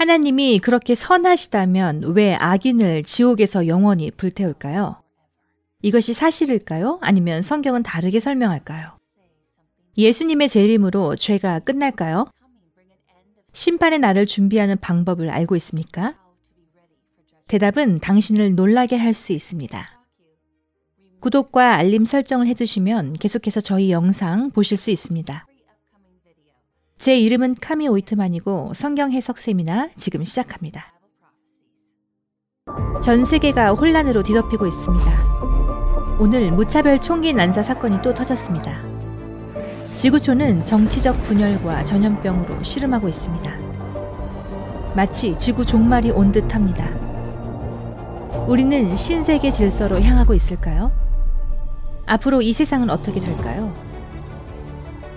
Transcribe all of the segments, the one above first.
하나님이 그렇게 선하시다면 왜 악인을 지옥에서 영원히 불태울까요? 이것이 사실일까요? 아니면 성경은 다르게 설명할까요? 예수님의 재림으로 죄가 끝날까요? 심판의 날을 준비하는 방법을 알고 있습니까? 대답은 당신을 놀라게 할 수 있습니다. 구독과 알림 설정을 해두시면 계속해서 저희 영상 보실 수 있습니다. 제 이름은 카미 오이트만이고 성경 해석 세미나 지금 시작합니다. 전 세계가 혼란으로 뒤덮이고 있습니다. 오늘 무차별 총기 난사 사건이 또 터졌습니다. 지구촌은 정치적 분열과 전염병으로 시름하고 있습니다. 마치 지구 종말이 온 듯합니다. 우리는 신세계 질서로 향하고 있을까요? 앞으로 이 세상은 어떻게 될까요?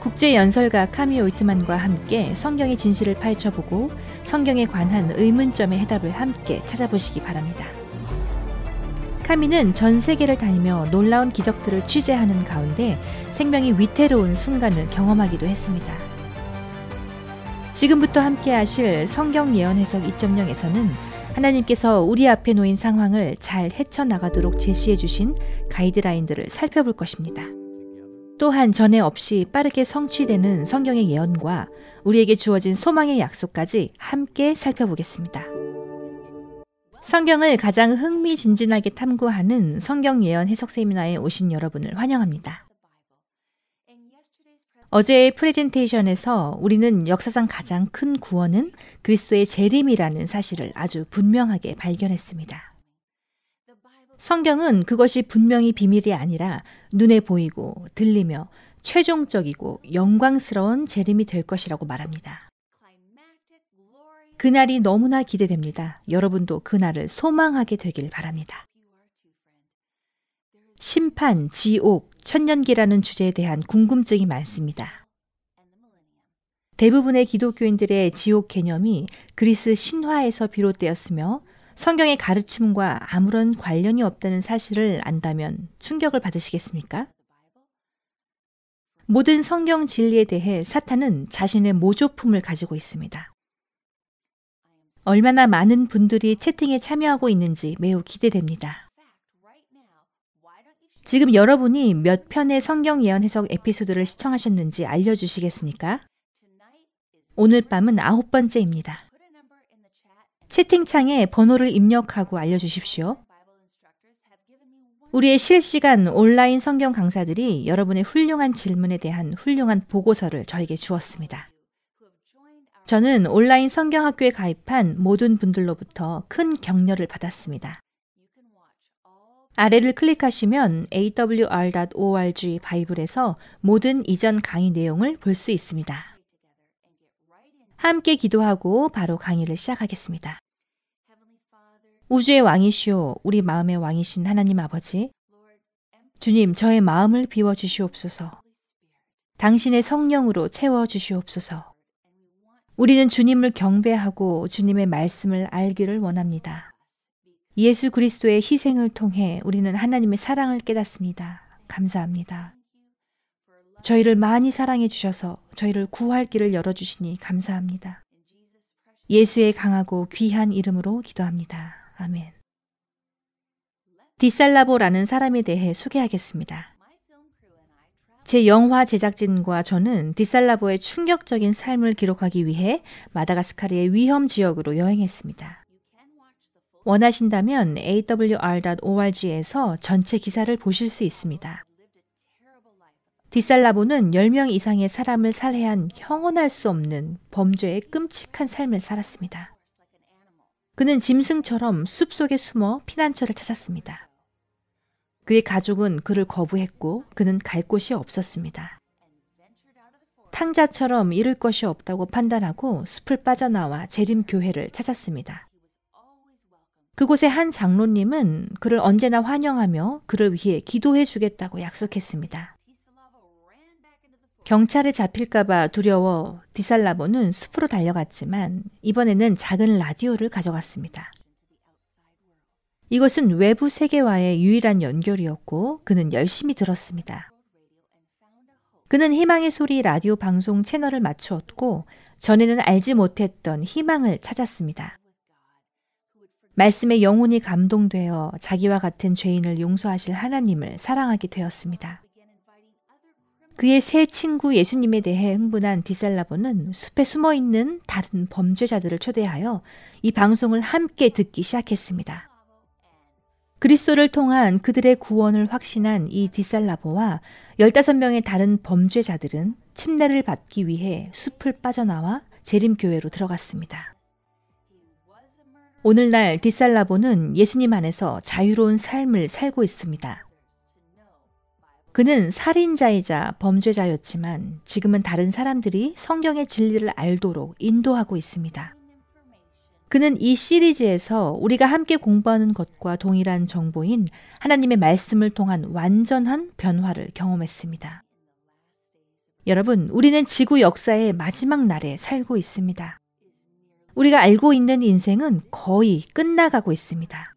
국제 연설가 카미 오이트만과 함께 성경의 진실을 파헤쳐보고 성경에 관한 의문점의 해답을 함께 찾아보시기 바랍니다. 카미는 전 세계를 다니며 놀라운 기적들을 취재하는 가운데 생명이 위태로운 순간을 경험하기도 했습니다. 지금부터 함께 하실 성경 예언 해석 2.0에서는 하나님께서 우리 앞에 놓인 상황을 잘 헤쳐나가도록 제시해 주신 가이드라인들을 살펴볼 것입니다. 또한 전에 없이 빠르게 성취되는 성경의 예언과 우리에게 주어진 소망의 약속까지 함께 살펴보겠습니다. 성경을 가장 흥미진진하게 탐구하는 성경 예언 해석 세미나에 오신 여러분을 환영합니다. 어제의 프레젠테이션에서 우리는 역사상 가장 큰 구원은 그리스도의 재림이라는 사실을 아주 분명하게 발견했습니다. 성경은 그것이 분명히 비밀이 아니라 눈에 보이고 들리며 최종적이고 영광스러운 재림이 될 것이라고 말합니다. 그날이 너무나 기대됩니다. 여러분도 그날을 소망하게 되길 바랍니다. 심판, 지옥, 천년기라는 주제에 대한 궁금증이 많습니다. 대부분의 기독교인들의 지옥 개념이 그리스 신화에서 비롯되었으며 성경의 가르침과 아무런 관련이 없다는 사실을 안다면 충격을 받으시겠습니까? 모든 성경 진리에 대해 사탄은 자신의 모조품을 가지고 있습니다. 얼마나 많은 분들이 채팅에 참여하고 있는지 매우 기대됩니다. 지금 여러분이 몇 편의 성경 예언 해석 에피소드를 시청하셨는지 알려주시겠습니까? 오늘 밤은 아홉 번째입니다. 채팅창에 번호를 입력하고 알려주십시오. 우리의 실시간 온라인 성경 강사들이 여러분의 훌륭한 질문에 대한 훌륭한 보고서를 저에게 주었습니다. 저는 온라인 성경학교에 가입한 모든 분들로부터 큰 격려를 받았습니다. 아래를 클릭하시면 awr.org 바이블에서 모든 이전 강의 내용을 볼 수 있습니다. 함께 기도하고 바로 강의를 시작하겠습니다. 우주의 왕이시오, 우리 마음의 왕이신 하나님 아버지. 주님, 저의 마음을 비워 주시옵소서. 당신의 성령으로 채워 주시옵소서. 우리는 주님을 경배하고 주님의 말씀을 알기를 원합니다. 예수 그리스도의 희생을 통해 우리는 하나님의 사랑을 깨닫습니다. 감사합니다. 저희를 많이 사랑해 주셔서 저희를 구할 길을 열어 주시니 감사합니다. 예수의 강하고 귀한 이름으로 기도합니다. 아멘. 디살라보라는 사람에 대해 소개하겠습니다. 제 영화 제작진과 저는 디살라보의 충격적인 삶을 기록하기 위해 마다가스카르의 위험 지역으로 여행했습니다. 원하신다면 awr.org에서 전체 기사를 보실 수 있습니다. 디살라보는 10명 이상의 사람을 살해한 형언할 수 없는 범죄의 끔찍한 삶을 살았습니다. 그는 짐승처럼 숲속에 숨어 피난처를 찾았습니다. 그의 가족은 그를 거부했고 그는 갈 곳이 없었습니다. 탕자처럼 잃을 것이 없다고 판단하고 숲을 빠져나와 재림 교회를 찾았습니다. 그곳의 한 장로님은 그를 언제나 환영하며 그를 위해 기도해 주겠다고 약속했습니다. 경찰에 잡힐까봐 두려워 디살라보는 숲으로 달려갔지만 이번에는 작은 라디오를 가져갔습니다. 이것은 외부 세계와의 유일한 연결이었고 그는 열심히 들었습니다. 그는 희망의 소리 라디오 방송 채널을 맞추었고 전에는 알지 못했던 희망을 찾았습니다. 말씀에 영혼이 감동되어 자기와 같은 죄인을 용서하실 하나님을 사랑하게 되었습니다. 그의 새 친구 예수님에 대해 흥분한 디살라보는 숲에 숨어 있는 다른 범죄자들을 초대하여 이 방송을 함께 듣기 시작했습니다. 그리스도를 통한 그들의 구원을 확신한 이 디살라보와 15명의 다른 범죄자들은 침례를 받기 위해 숲을 빠져나와 재림교회로 들어갔습니다. 오늘날 디살라보는 예수님 안에서 자유로운 삶을 살고 있습니다. 그는 살인자이자 범죄자였지만 지금은 다른 사람들이 성경의 진리를 알도록 인도하고 있습니다. 그는 이 시리즈에서 우리가 함께 공부하는 것과 동일한 정보인 하나님의 말씀을 통한 완전한 변화를 경험했습니다. 여러분, 우리는 지구 역사의 마지막 날에 살고 있습니다. 우리가 알고 있는 인생은 거의 끝나가고 있습니다.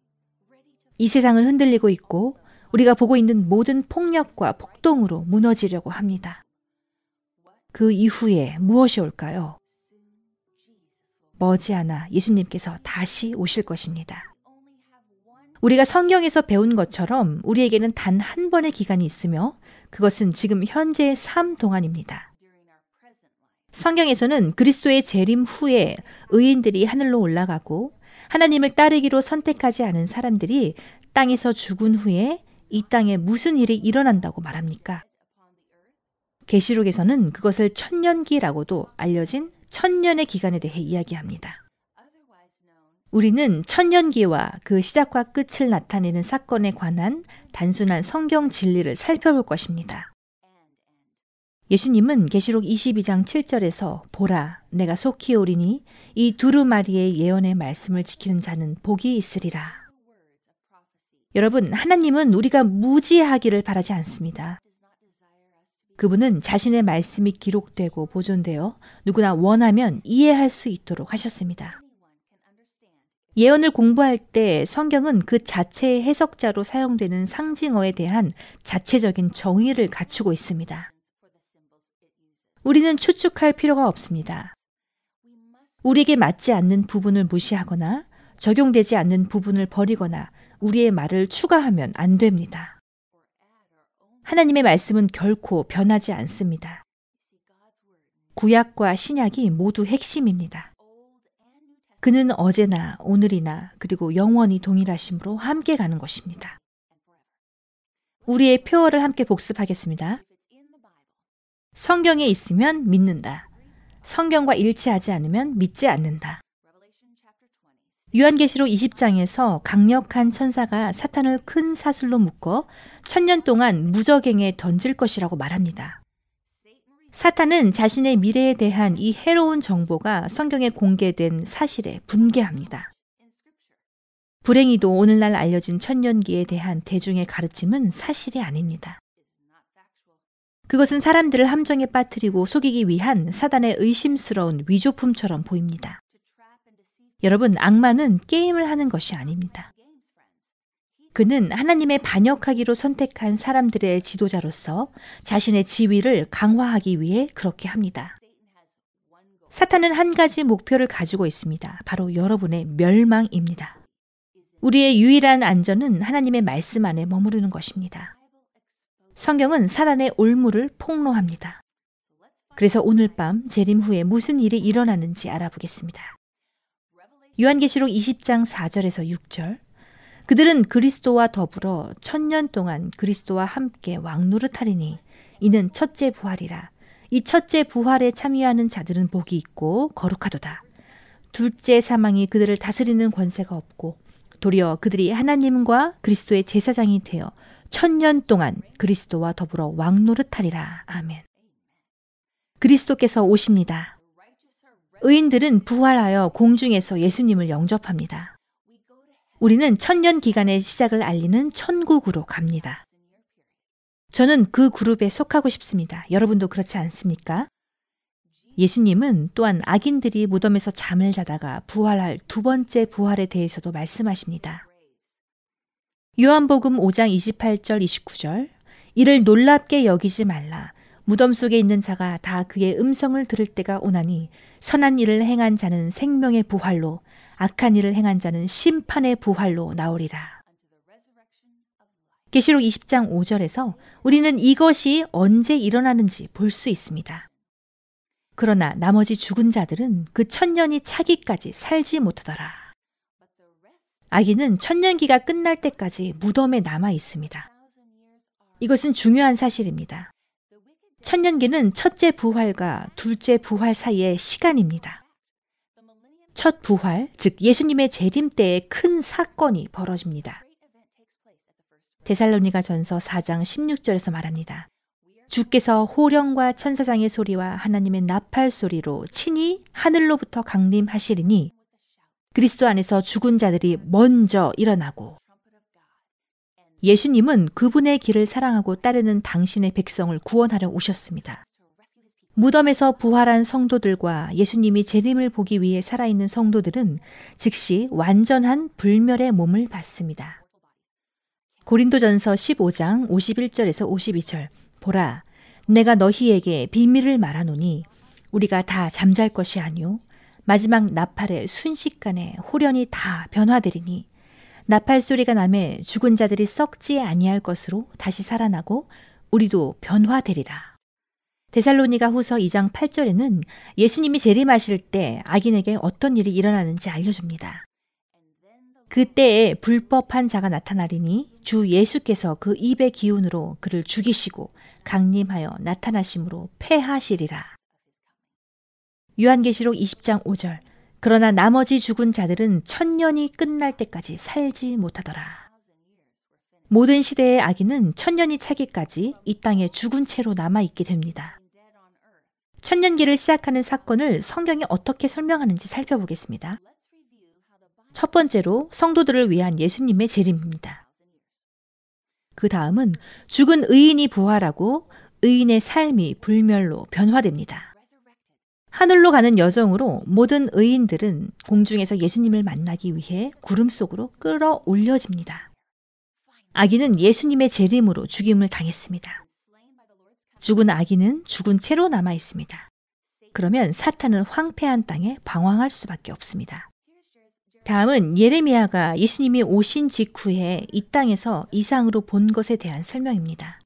이 세상을 흔들리고 있고 우리가 보고 있는 모든 폭력과 폭동으로 무너지려고 합니다. 그 이후에 무엇이 올까요? 머지않아 예수님께서 다시 오실 것입니다. 우리가 성경에서 배운 것처럼 우리에게는 단 한 번의 기간이 있으며 그것은 지금 현재의 삶 동안입니다. 성경에서는 그리스도의 재림 후에 의인들이 하늘로 올라가고 하나님을 따르기로 선택하지 않은 사람들이 땅에서 죽은 후에 이 땅에 무슨 일이 일어난다고 말합니까? 계시록에서는 그것을 천년기라고도 알려진 천년의 기간에 대해 이야기합니다. 우리는 천년기와 그 시작과 끝을 나타내는 사건에 관한 단순한 성경 진리를 살펴볼 것입니다. 예수님은 계시록 22장 7절에서 보라 내가 속히 오리니 이 두루마리의 예언의 말씀을 지키는 자는 복이 있으리라 여러분, 하나님은 우리가 무지하기를 바라지 않습니다. 그분은 자신의 말씀이 기록되고 보존되어 누구나 원하면 이해할 수 있도록 하셨습니다. 예언을 공부할 때 성경은 그 자체의 해석자로 사용되는 상징어에 대한 자체적인 정의를 갖추고 있습니다. 우리는 추측할 필요가 없습니다. 우리에게 맞지 않는 부분을 무시하거나 적용되지 않는 부분을 버리거나 우리의 말을 추가하면 안 됩니다. 하나님의 말씀은 결코 변하지 않습니다. 구약과 신약이 모두 핵심입니다. 그는 어제나 오늘이나 그리고 영원히 동일하심으로 함께 가는 것입니다. 우리의 표어를 함께 복습하겠습니다. 성경에 있으면 믿는다. 성경과 일치하지 않으면 믿지 않는다. 유한계시록 20장에서 강력한 천사가 사탄을 큰 사슬로 묶어 천년 동안 무적행에 던질 것이라고 말합니다. 사탄은 자신의 미래에 대한 이 해로운 정보가 성경에 공개된 사실에 분개합니다. 불행히도 오늘날 알려진 천년기에 대한 대중의 가르침은 사실이 아닙니다. 그것은 사람들을 함정에 빠뜨리고 속이기 위한 사단의 의심스러운 위조품처럼 보입니다. 여러분, 악마는 게임을 하는 것이 아닙니다. 그는 하나님의 반역하기로 선택한 사람들의 지도자로서 자신의 지위를 강화하기 위해 그렇게 합니다. 사탄은 한 가지 목표를 가지고 있습니다. 바로 여러분의 멸망입니다. 우리의 유일한 안전은 하나님의 말씀 안에 머무르는 것입니다. 성경은 사단의 올무를 폭로합니다. 그래서 오늘 밤 재림 후에 무슨 일이 일어나는지 알아보겠습니다. 요한계시록 20장 4절에서 6절. 그들은 그리스도와 더불어 천년 동안 그리스도와 함께 왕노릇하리니 이는 첫째 부활이라. 이 첫째 부활에 참여하는 자들은 복이 있고 거룩하도다. 둘째 사망이 그들을 다스리는 권세가 없고 도리어 그들이 하나님과 그리스도의 제사장이 되어 천년 동안 그리스도와 더불어 왕노릇하리라. 아멘. 그리스도께서 오십니다. 의인들은 부활하여 공중에서 예수님을 영접합니다. 우리는 천년 기간의 시작을 알리는 천국으로 갑니다. 저는 그 그룹에 속하고 싶습니다. 여러분도 그렇지 않습니까? 예수님은 또한 악인들이 무덤에서 잠을 자다가 부활할 두 번째 부활에 대해서도 말씀하십니다. 요한복음 5장 28절 29절 이를 놀랍게 여기지 말라 무덤 속에 있는 자가 다 그의 음성을 들을 때가 오나니 선한 일을 행한 자는 생명의 부활로 악한 일을 행한 자는 심판의 부활로 나오리라. 계시록 20장 5절에서 우리는 이것이 언제 일어나는지 볼 수 있습니다. 그러나 나머지 죽은 자들은 그 천년이 차기까지 살지 못하더라. 아기는 천년기가 끝날 때까지 무덤에 남아 있습니다. 이것은 중요한 사실입니다. 천년기는 첫째 부활과 둘째 부활 사이의 시간입니다. 첫 부활, 즉 예수님의 재림 때에 큰 사건이 벌어집니다. 데살로니가 전서 4장 16절에서 말합니다. 주께서 호령과 천사장의 소리와 하나님의 나팔 소리로 친히 하늘로부터 강림하시리니 그리스도 안에서 죽은 자들이 먼저 일어나고 예수님은 그분의 길을 사랑하고 따르는 당신의 백성을 구원하려 오셨습니다. 무덤에서 부활한 성도들과 예수님이 재림을 보기 위해 살아있는 성도들은 즉시 완전한 불멸의 몸을 받습니다. 고린도전서 15장 51절에서 52절 보라 내가 너희에게 비밀을 말하노니 우리가 다 잠잘 것이 아니요 마지막 나팔의 순식간에 호련이 다 변화되리니 나팔 소리가 남에 죽은 자들이 썩지 아니할 것으로 다시 살아나고 우리도 변화되리라. 데살로니가 후서 2장 8절에는 예수님이 재림하실 때 악인에게 어떤 일이 일어나는지 알려줍니다. 그때에 불법한 자가 나타나리니 주 예수께서 그 입의 기운으로 그를 죽이시고 강림하여 나타나심으로 패하시리라. 요한계시록 20장 5절 그러나 나머지 죽은 자들은 천년이 끝날 때까지 살지 못하더라. 모든 시대의 악인은 천년이 차기까지 이 땅에 죽은 채로 남아있게 됩니다. 천년기를 시작하는 사건을 성경이 어떻게 설명하는지 살펴보겠습니다. 첫 번째로 성도들을 위한 예수님의 재림입니다. 그 다음은 죽은 의인이 부활하고 의인의 삶이 불멸로 변화됩니다. 하늘로 가는 여정으로 모든 의인들은 공중에서 예수님을 만나기 위해 구름 속으로 끌어올려집니다. 아기는 예수님의 재림으로 죽임을 당했습니다. 죽은 아기는 죽은 채로 남아 있습니다. 그러면 사탄은 황폐한 땅에 방황할 수밖에 없습니다. 다음은 예레미야가 예수님이 오신 직후에 이 땅에서 이상으로 본 것에 대한 설명입니다.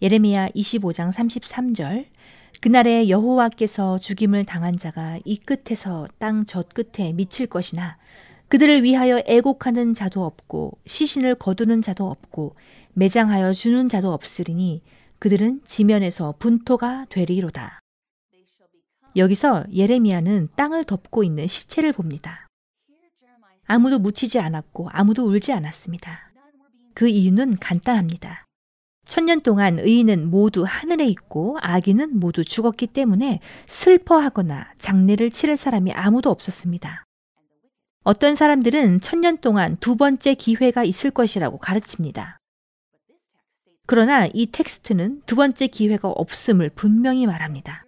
예레미야 25장 33절 그날에 여호와께서 죽임을 당한 자가 이 끝에서 땅 저 끝에 미칠 것이나 그들을 위하여 애곡하는 자도 없고 시신을 거두는 자도 없고 매장하여 주는 자도 없으리니 그들은 지면에서 분토가 되리로다. 여기서 예레미야는 땅을 덮고 있는 시체를 봅니다. 아무도 묻히지 않았고 아무도 울지 않았습니다. 그 이유는 간단합니다. 천년 동안 의인은 모두 하늘에 있고 악인은 모두 죽었기 때문에 슬퍼하거나 장례를 치를 사람이 아무도 없었습니다. 어떤 사람들은 천년 동안 두 번째 기회가 있을 것이라고 가르칩니다. 그러나 이 텍스트는 두 번째 기회가 없음을 분명히 말합니다.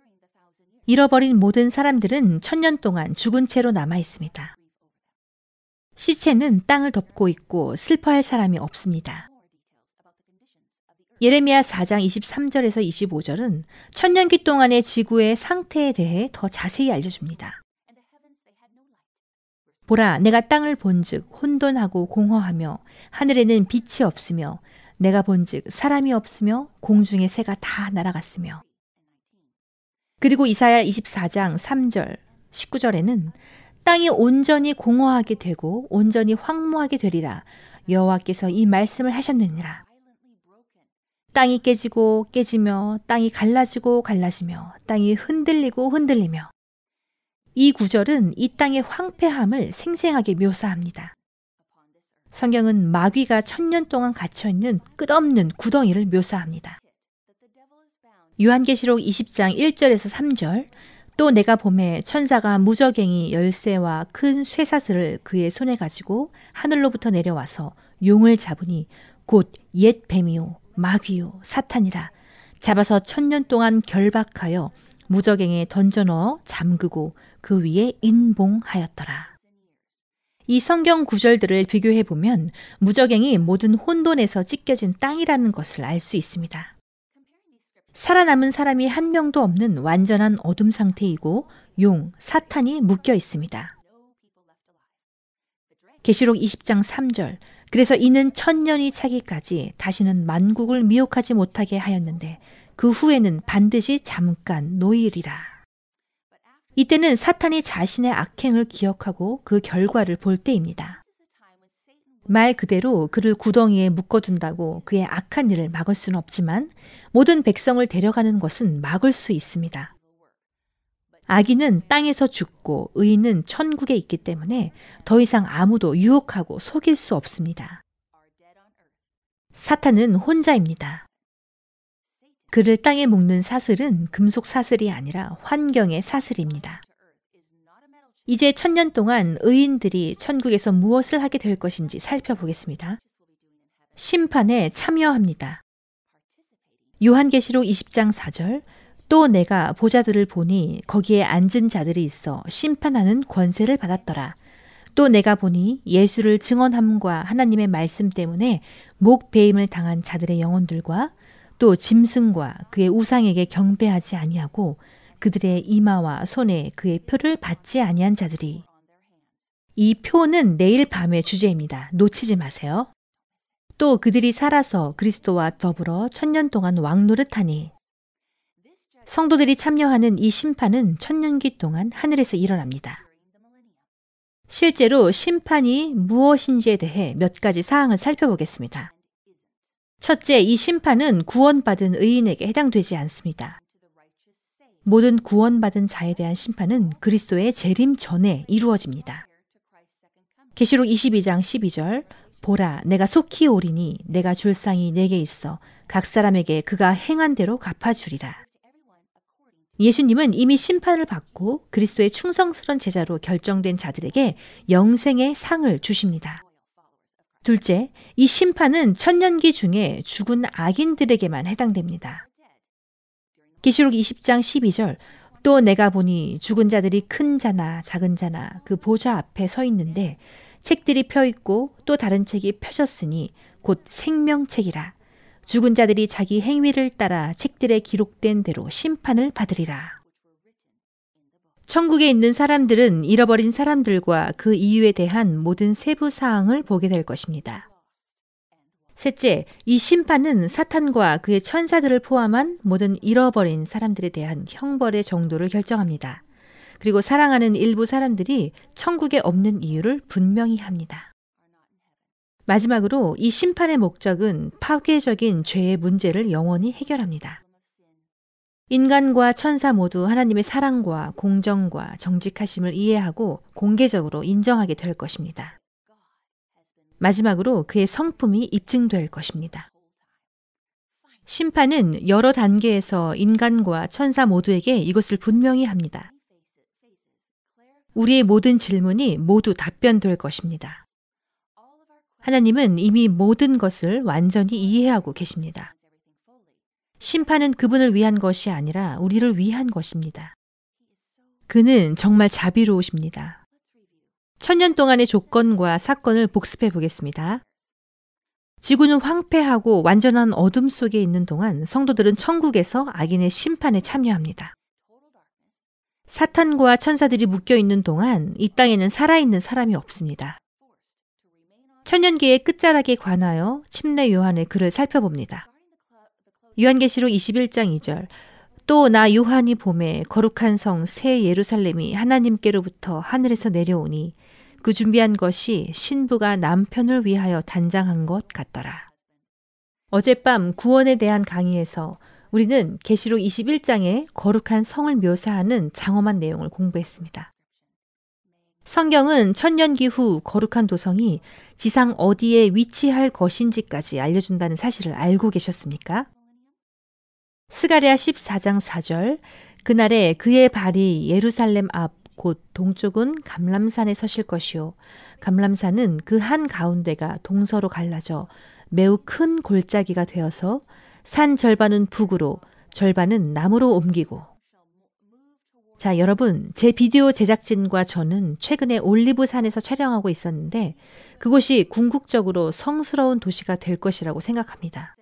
잃어버린 모든 사람들은 천년 동안 죽은 채로 남아 있습니다. 시체는 땅을 덮고 있고 슬퍼할 사람이 없습니다. 예레미야 4장 23절에서 25절은 천년기 동안의 지구의 상태에 대해 더 자세히 알려줍니다. 보라, 내가 땅을 본즉 혼돈하고 공허하며 하늘에는 빛이 없으며 내가 본즉 사람이 없으며 공중의 새가 다 날아갔으며. 그리고 이사야 24장 3절 19절에는 땅이 온전히 공허하게 되고 온전히 황무하게 되리라. 여호와께서 이 말씀을 하셨느니라 땅이 깨지고 깨지며 땅이 갈라지고 갈라지며 땅이 흔들리고 흔들리며 이 구절은 이 땅의 황폐함을 생생하게 묘사합니다. 성경은 마귀가 천년 동안 갇혀 있는 끝없는 구덩이를 묘사합니다. 요한계시록 20장 1절에서 3절 또 내가 봄에 천사가 무저갱이 열쇠와 큰 쇠사슬을 그의 손에 가지고 하늘로부터 내려와서 용을 잡으니 곧 옛 뱀이요 마귀요 사탄이라 잡아서 천년 동안 결박하여 무적행에 던져넣어 잠그고 그 위에 인봉하였더라. 이 성경 구절들을 비교해 보면 무적행이 모든 혼돈에서 찢겨진 땅이라는 것을 알 수 있습니다. 살아남은 사람이 한 명도 없는 완전한 어둠 상태이고 용, 사탄이 묶여 있습니다. 계시록 20장 3절. 그래서 이는 천년이 차기까지 다시는 만국을 미혹하지 못하게 하였는데 그 후에는 반드시 잠깐 노일이라. 이때는 사탄이 자신의 악행을 기억하고 그 결과를 볼 때입니다. 말 그대로 그를 구덩이에 묶어둔다고 그의 악한 일을 막을 수는 없지만 모든 백성을 데려가는 것은 막을 수 있습니다. 악인은 땅에서 죽고 의인은 천국에 있기 때문에 더 이상 아무도 유혹하고 속일 수 없습니다. 사탄은 혼자입니다. 그를 땅에 묶는 사슬은 금속 사슬이 아니라 환경의 사슬입니다. 이제 천년 동안 의인들이 천국에서 무엇을 하게 될 것인지 살펴보겠습니다. 심판에 참여합니다. 요한계시록 20장 4절 또 내가 보자들을 보니 거기에 앉은 자들이 있어 심판하는 권세를 받았더라. 또 내가 보니 예수를 증언함과 하나님의 말씀 때문에 목 베임을 당한 자들의 영혼들과 또 짐승과 그의 우상에게 경배하지 아니하고 그들의 이마와 손에 그의 표를 받지 아니한 자들이 이 표는 내일 밤의 주제입니다. 놓치지 마세요. 또 그들이 살아서 그리스도와 더불어 천년 동안 왕노릇하니 성도들이 참여하는 이 심판은 천년기 동안 하늘에서 일어납니다. 실제로 심판이 무엇인지에 대해 몇 가지 사항을 살펴보겠습니다. 첫째, 이 심판은 구원받은 의인에게 해당되지 않습니다. 모든 구원받은 자에 대한 심판은 그리스도의 재림 전에 이루어집니다. 계시록 22장 12절 보라 내가 속히 오리니 내가 줄 상이 내게 있어 각 사람에게 그가 행한 대로 갚아 주리라. 예수님은 이미 심판을 받고 그리스도의 충성스런 제자로 결정된 자들에게 영생의 상을 주십니다. 둘째, 이 심판은 천년기 중에 죽은 악인들에게만 해당됩니다. 기시록 20장 12절 또 내가 보니 죽은 자들이 큰 자나 작은 자나 그 보좌 앞에 서 있는데 책들이 펴 있고 또 다른 책이 펴졌으니 곧 생명책이라 죽은 자들이 자기 행위를 따라 책들에 기록된 대로 심판을 받으리라. 천국에 있는 사람들은 잃어버린 사람들과 그 이유에 대한 모든 세부 사항을 보게 될 것입니다. 셋째, 이 심판은 사탄과 그의 천사들을 포함한 모든 잃어버린 사람들에 대한 형벌의 정도를 결정합니다. 그리고 사랑하는 일부 사람들이 천국에 없는 이유를 분명히 합니다. 마지막으로 이 심판의 목적은 파괴적인 죄의 문제를 영원히 해결합니다. 인간과 천사 모두 하나님의 사랑과 공정과 정직하심을 이해하고 공개적으로 인정하게 될 것입니다. 마지막으로 그의 성품이 입증될 것입니다. 심판은 여러 단계에서 인간과 천사 모두에게 이것을 분명히 합니다. 우리의 모든 질문이 모두 답변될 것입니다. 하나님은 이미 모든 것을 완전히 이해하고 계십니다. 심판은 그분을 위한 것이 아니라 우리를 위한 것입니다. 그는 정말 자비로우십니다. 천년 동안의 조건과 사건을 복습해 보겠습니다. 지구는 황폐하고 완전한 어둠 속에 있는 동안 성도들은 천국에서 악인의 심판에 참여합니다. 사탄과 천사들이 묶여 있는 동안 이 땅에는 살아있는 사람이 없습니다. 천년기의 끝자락에 관하여 침례 요한의 글을 살펴봅니다. 요한계시록 21장 2절 또 나 요한이 봄에 거룩한 성 새 예루살렘이 하나님께로부터 하늘에서 내려오니 그 준비한 것이 신부가 남편을 위하여 단장한 것 같더라. 어젯밤 구원에 대한 강의에서 우리는 계시록 21장의 거룩한 성을 묘사하는 장엄한 내용을 공부했습니다. 성경은 천년기 후 거룩한 도성이 지상 어디에 위치할 것인지까지 알려준다는 사실을 알고 계셨습니까? 스가랴 14장 4절 그날에 그의 발이 예루살렘 앞 곧 동쪽은 감람산에 서실 것이요 감람산은 그 한 가운데가 동서로 갈라져 매우 큰 골짜기가 되어서 산 절반은 북으로 절반은 남으로 옮기고 자, 여러분, 제 비디오 제작진과 저는 최근에 올리브산에서 촬영하고 있었는데 그곳이 궁극적으로 성스러운 도시가 될 것이라고 생각합니다.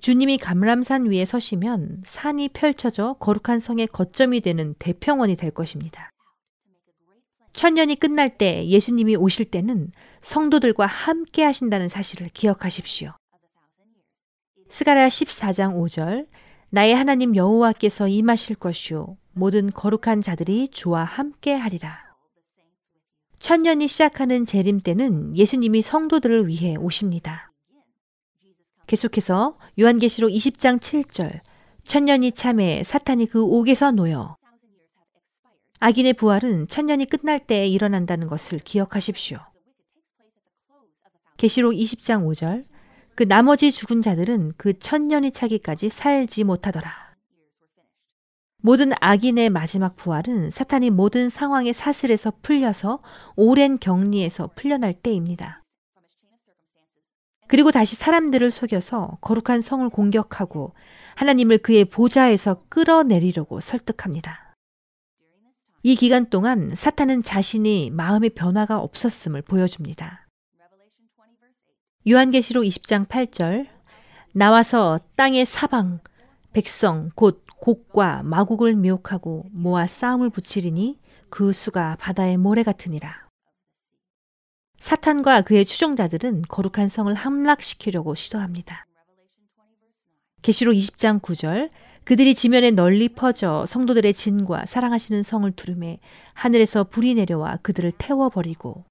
주님이 감람산 위에 서시면 산이 펼쳐져 거룩한 성의 거점이 되는 대평원이 될 것입니다. 천년이 끝날 때 예수님이 오실 때는 성도들과 함께 하신다는 사실을 기억하십시오. 스가랴 14장 5절 나의 하나님 여호와께서 임하실 것이요 모든 거룩한 자들이 주와 함께 하리라. 천년이 시작하는 재림 때는 예수님이 성도들을 위해 오십니다. 계속해서 요한계시록 20장 7절 천년이 참에 사탄이 그 옥에서 놓여 악인의 부활은 천년이 끝날 때에 일어난다는 것을 기억하십시오. 계시록 20장 5절 그 나머지 죽은 자들은 그 천년이 차기까지 살지 못하더라. 모든 악인의 마지막 부활은 사탄이 모든 상황의 사슬에서 풀려서 오랜 격리에서 풀려날 때입니다. 그리고 다시 사람들을 속여서 거룩한 성을 공격하고 하나님을 그의 보좌에서 끌어내리려고 설득합니다. 이 기간 동안 사탄은 자신이 마음의 변화가 없었음을 보여줍니다. 요한계시록 20장 8절 나와서 땅의 사방 백성 곧 곡과 마곡을 미혹하고 모아 싸움을 붙이리니 그 수가 바다의 모래 같으니라. 사탄과 그의 추종자들은 거룩한 성을 함락시키려고 시도합니다. 계시록 20장 9절 그들이 지면에 널리 퍼져 성도들의 진과 사랑하시는 성을 두름에 하늘에서 불이 내려와 그들을 태워버리고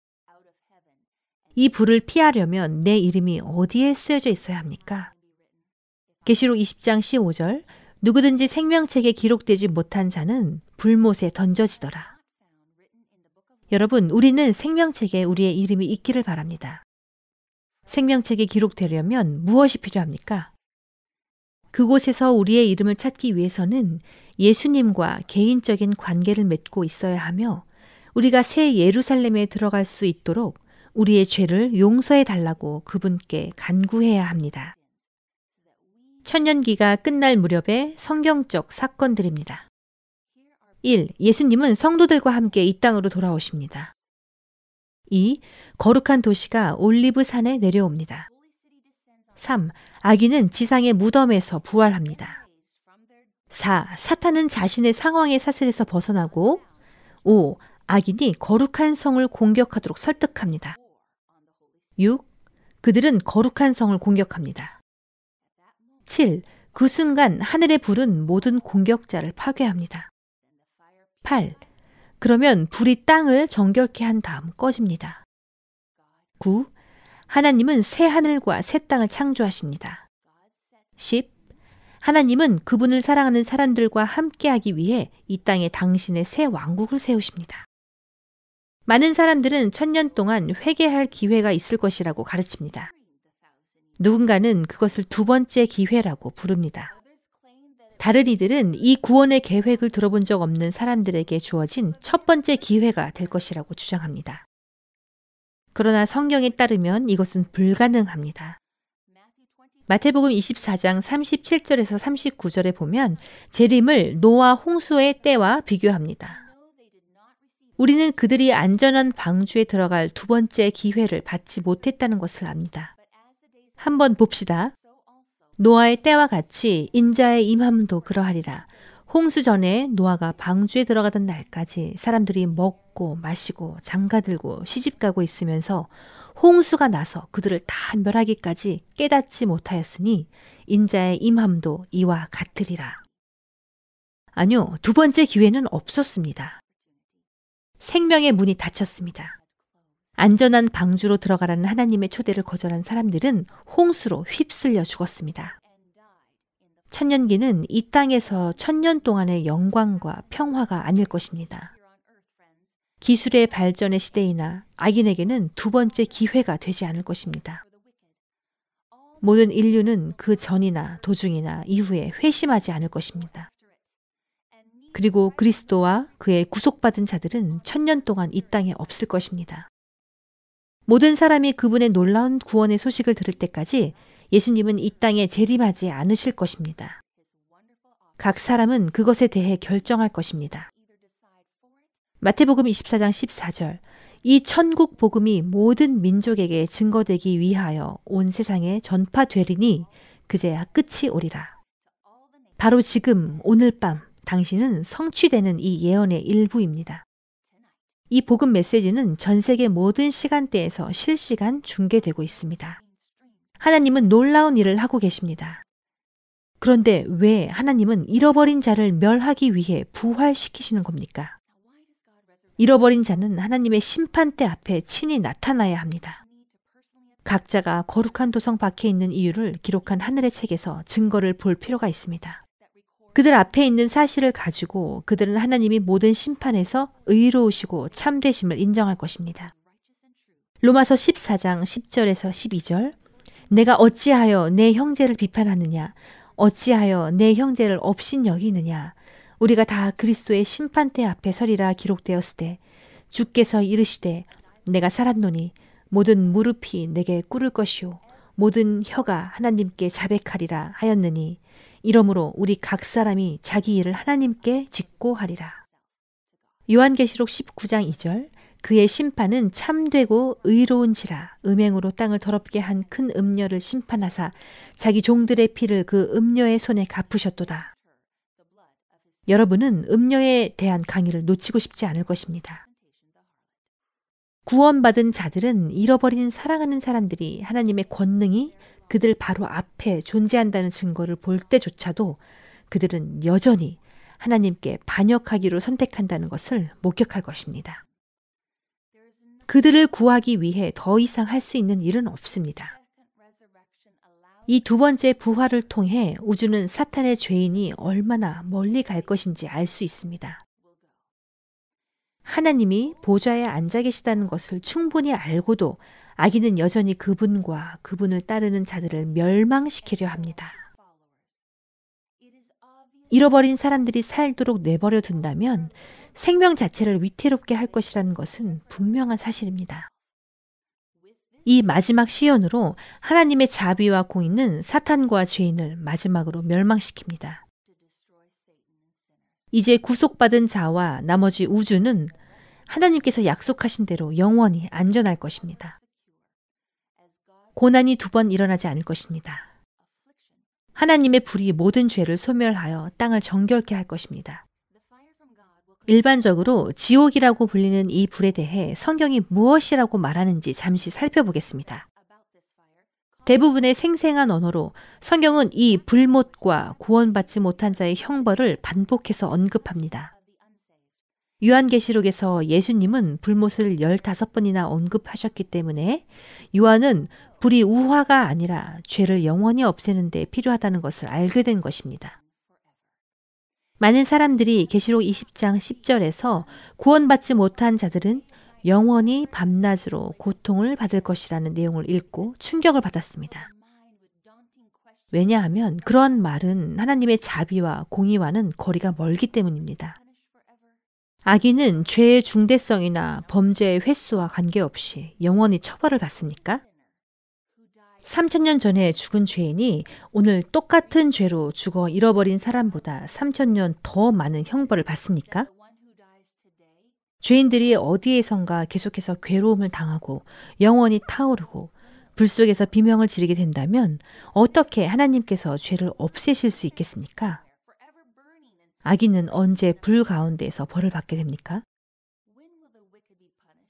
이 불을 피하려면 내 이름이 어디에 쓰여져 있어야 합니까? 계시록 20장 15절 누구든지 생명책에 기록되지 못한 자는 불못에 던져지더라. 여러분, 우리는 생명책에 우리의 이름이 있기를 바랍니다. 생명책에 기록되려면 무엇이 필요합니까? 그곳에서 우리의 이름을 찾기 위해서는 예수님과 개인적인 관계를 맺고 있어야 하며 우리가 새 예루살렘에 들어갈 수 있도록 우리의 죄를 용서해 달라고 그분께 간구해야 합니다. 천년기가 끝날 무렵의 성경적 사건들입니다. 1. 예수님은 성도들과 함께 이 땅으로 돌아오십니다. 2. 거룩한 도시가 올리브 산에 내려옵니다. 3. 아기는 지상의 무덤에서 부활합니다. 4. 사탄은 자신의 상황의 사슬에서 벗어나고 5. 악인이 거룩한 성을 공격하도록 설득합니다. 6. 그들은 거룩한 성을 공격합니다. 7. 그 순간 하늘의 불은 모든 공격자를 파괴합니다. 8. 그러면 불이 땅을 정결케 한 다음 꺼집니다. 9. 하나님은 새 하늘과 새 땅을 창조하십니다. 10. 하나님은 그분을 사랑하는 사람들과 함께하기 위해 이 땅에 당신의 새 왕국을 세우십니다. 많은 사람들은 천년 동안 회개할 기회가 있을 것이라고 가르칩니다. 누군가는 그것을 두 번째 기회라고 부릅니다. 다른 이들은 이 구원의 계획을 들어본 적 없는 사람들에게 주어진 첫 번째 기회가 될 것이라고 주장합니다. 그러나 성경에 따르면 이것은 불가능합니다. 마태복음 24장 37절에서 39절에 보면 재림을 노아 홍수의 때와 비교합니다. 우리는 그들이 안전한 방주에 들어갈 두 번째 기회를 받지 못했다는 것을 압니다. 한번 봅시다. 노아의 때와 같이 인자의 임함도 그러하리라. 홍수 전에 노아가 방주에 들어가던 날까지 사람들이 먹고 마시고 장가들고 시집가고 있으면서 홍수가 나서 그들을 다 멸하기까지 깨닫지 못하였으니 인자의 임함도 이와 같으리라. 아니요, 두 번째 기회는 없었습니다. 생명의 문이 닫혔습니다. 안전한 방주로 들어가라는 하나님의 초대를 거절한 사람들은 홍수로 휩쓸려 죽었습니다. 천년기는 이 땅에서 천년 동안의 영광과 평화가 아닐 것입니다. 기술의 발전의 시대이나 악인에게는 두 번째 기회가 되지 않을 것입니다. 모든 인류는 그 전이나 도중이나 이후에 회심하지 않을 것입니다. 그리고 그리스도와 그의 구속받은 자들은 천년 동안 이 땅에 없을 것입니다. 모든 사람이 그분의 놀라운 구원의 소식을 들을 때까지 예수님은 이 땅에 재림하지 않으실 것입니다. 각 사람은 그것에 대해 결정할 것입니다. 마태복음 24장 14절 이 천국 복음이 모든 민족에게 증거되기 위하여 온 세상에 전파되리니 그제야 끝이 오리라. 바로 지금 오늘 밤 당신은 성취되는 이 예언의 일부입니다. 이 복음 메시지는 전 세계 모든 시간대에서 실시간 중계되고 있습니다. 하나님은 놀라운 일을 하고 계십니다. 그런데 왜 하나님은 잃어버린 자를 멸하기 위해 부활시키시는 겁니까? 잃어버린 자는 하나님의 심판대 앞에 친히 나타나야 합니다. 각자가 거룩한 도성 밖에 있는 이유를 기록한 하늘의 책에서 증거를 볼 필요가 있습니다. 그들 앞에 있는 사실을 가지고 그들은 하나님이 모든 심판에서 의로우시고 참되심을 인정할 것입니다. 로마서 14장 10절에서 12절. 내가 어찌하여 내 형제를 비판하느냐? 어찌하여 내 형제를 업신 여기느냐? 우리가 다 그리스도의 심판대 앞에 서리라 기록되었을 때 주께서 이르시되 내가 살았노니 모든 무릎이 내게 꿇을 것이요 모든 혀가 하나님께 자백하리라 하였느니 이러므로 우리 각 사람이 자기 일을 하나님께 짓고 하리라. 요한계시록 19장 2절 그의 심판은 참되고 의로운지라 음행으로 땅을 더럽게 한 큰 음녀를 심판하사 자기 종들의 피를 그 음녀의 손에 갚으셨도다. 여러분은 음녀에 대한 강의를 놓치고 싶지 않을 것입니다. 구원받은 자들은 잃어버린 사랑하는 사람들이 하나님의 권능이 그들 바로 앞에 존재한다는 증거를 볼 때조차도 그들은 여전히 하나님께 반역하기로 선택한다는 것을 목격할 것입니다. 그들을 구하기 위해 더 이상 할 수 있는 일은 없습니다. 이 두 번째 부활을 통해 우주는 사탄의 죄인이 얼마나 멀리 갈 것인지 알 수 있습니다. 하나님이 보좌에 앉아 계시다는 것을 충분히 알고도 아기는 여전히 그분과 그분을 따르는 자들을 멸망시키려 합니다. 잃어버린 사람들이 살도록 내버려 둔다면 생명 자체를 위태롭게 할 것이라는 것은 분명한 사실입니다. 이 마지막 시연으로 하나님의 자비와 공의는 사탄과 죄인을 마지막으로 멸망시킵니다. 이제 구속받은 자와 나머지 우주는 하나님께서 약속하신 대로 영원히 안전할 것입니다. 고난이 두 번 일어나지 않을 것입니다. 하나님의 불이 모든 죄를 소멸하여 땅을 정결케 할 것입니다. 일반적으로 지옥이라고 불리는 이 불에 대해 성경이 무엇이라고 말하는지 잠시 살펴보겠습니다. 대부분의 생생한 언어로 성경은 이 불못과 구원받지 못한 자의 형벌을 반복해서 언급합니다. 요한계시록에서 예수님은 불못을 15번이나 언급하셨기 때문에 요한은 불이 우화가 아니라 죄를 영원히 없애는 데 필요하다는 것을 알게 된 것입니다. 많은 사람들이 계시록 20장 10절에서 구원받지 못한 자들은 영원히 밤낮으로 고통을 받을 것이라는 내용을 읽고 충격을 받았습니다. 왜냐하면 그런 말은 하나님의 자비와 공의와는 거리가 멀기 때문입니다. 악인은 죄의 중대성이나 범죄의 횟수와 관계없이 영원히 처벌을 받습니까? 3천년 전에 죽은 죄인이 오늘 똑같은 죄로 죽어 잃어버린 사람보다 3천년 더 많은 형벌을 받습니까? 죄인들이 어디에선가 계속해서 괴로움을 당하고 영원히 타오르고 불 속에서 비명을 지르게 된다면 어떻게 하나님께서 죄를 없애실 수 있겠습니까? 악인은 언제 불 가운데에서 벌을 받게 됩니까?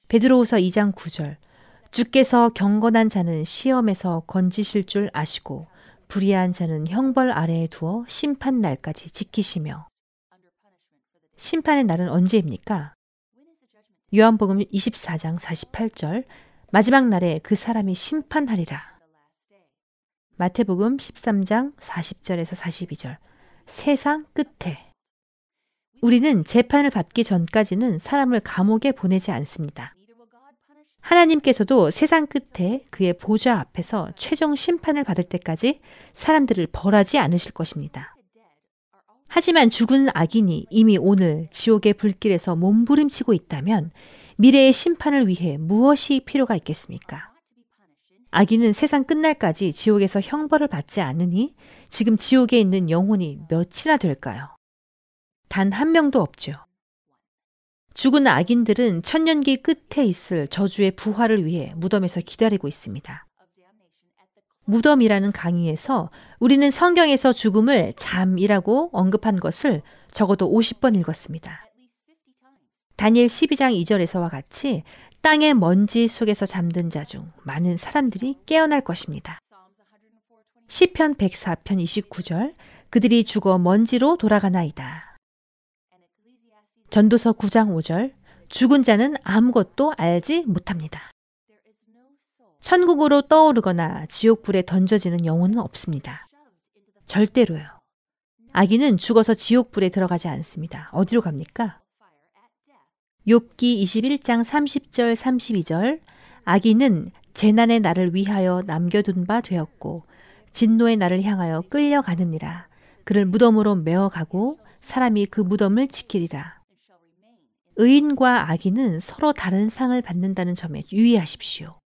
베드로후서 2장 9절 주께서 경건한 자는 시험에서 건지실 줄 아시고 불의한 자는 형벌 아래에 두어 심판 날까지 지키시며 심판의 날은 언제입니까? 요한복음 24장 48절 마지막 날에 그 사람이 심판하리라. 마태복음 13장 40절에서 42절 세상 끝에 우리는 재판을 받기 전까지는 사람을 감옥에 보내지 않습니다. 하나님께서도 세상 끝에 그의 보좌 앞에서 최종 심판을 받을 때까지 사람들을 벌하지 않으실 것입니다. 하지만 죽은 악인이 이미 오늘 지옥의 불길에서 몸부림치고 있다면 미래의 심판을 위해 무엇이 필요가 있겠습니까? 악인은 세상 끝날까지 지옥에서 형벌을 받지 않으니 지금 지옥에 있는 영혼이 몇이나 될까요? 단 한 명도 없죠. 죽은 악인들은 천년기 끝에 있을 저주의 부활을 위해 무덤에서 기다리고 있습니다. 무덤이라는 강의에서 우리는 성경에서 죽음을 잠이라고 언급한 것을 적어도 50번 읽었습니다. 다니엘 12장 2절에서와 같이 땅의 먼지 속에서 잠든 자 중 많은 사람들이 깨어날 것입니다. 시편 104편 29절 그들이 죽어 먼지로 돌아가나이다. 전도서 9장 5절 죽은 자는 아무것도 알지 못합니다. 천국으로 떠오르거나 지옥불에 던져지는 영혼은 없습니다. 절대로요. 아기는 죽어서 지옥불에 들어가지 않습니다. 어디로 갑니까? 욥기 21장 30절 32절 아기는 재난의 날을 위하여 남겨둔 바 되었고 진노의 날을 향하여 끌려가느니라 그를 무덤으로 메어가고 사람이 그 무덤을 지키리라 의인과 악인은 서로 다른 상을 받는다는 점에 유의하십시오.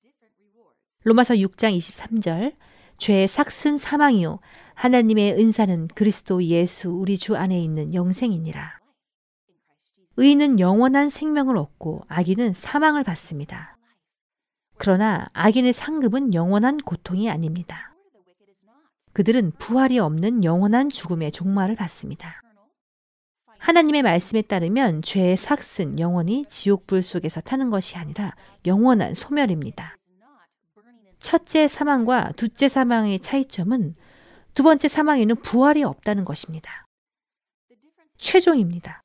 로마서 6장 23절 죄의 삭슨 사망이요 하나님의 은사는 그리스도 예수 우리 주 안에 있는 영생이니라. 의인은 영원한 생명을 얻고 악인은 사망을 받습니다. 그러나 악인의 상급은 영원한 고통이 아닙니다. 그들은 부활이 없는 영원한 죽음의 종말을 받습니다. 하나님의 말씀에 따르면 죄의 삭슨 영원히 지옥불 속에서 타는 것이 아니라 영원한 소멸입니다. 첫째 사망과 둘째 사망의 차이점은 두 번째 사망에는 부활이 없다는 것입니다. 최종입니다.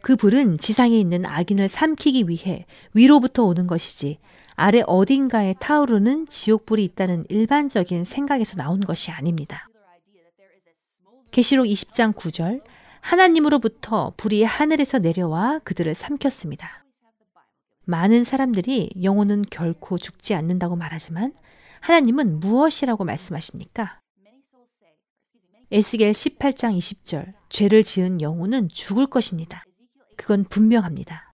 그 불은 지상에 있는 악인을 삼키기 위해 위로부터 오는 것이지 아래 어딘가에 타오르는 지옥불이 있다는 일반적인 생각에서 나온 것이 아닙니다. 계시록 20장 9절 하나님으로부터 불이 하늘에서 내려와 그들을 삼켰습니다. 많은 사람들이 영혼은 결코 죽지 않는다고 말하지만 하나님은 무엇이라고 말씀하십니까? 에스겔 18장 20절 죄를 지은 영혼은 죽을 것입니다. 그건 분명합니다.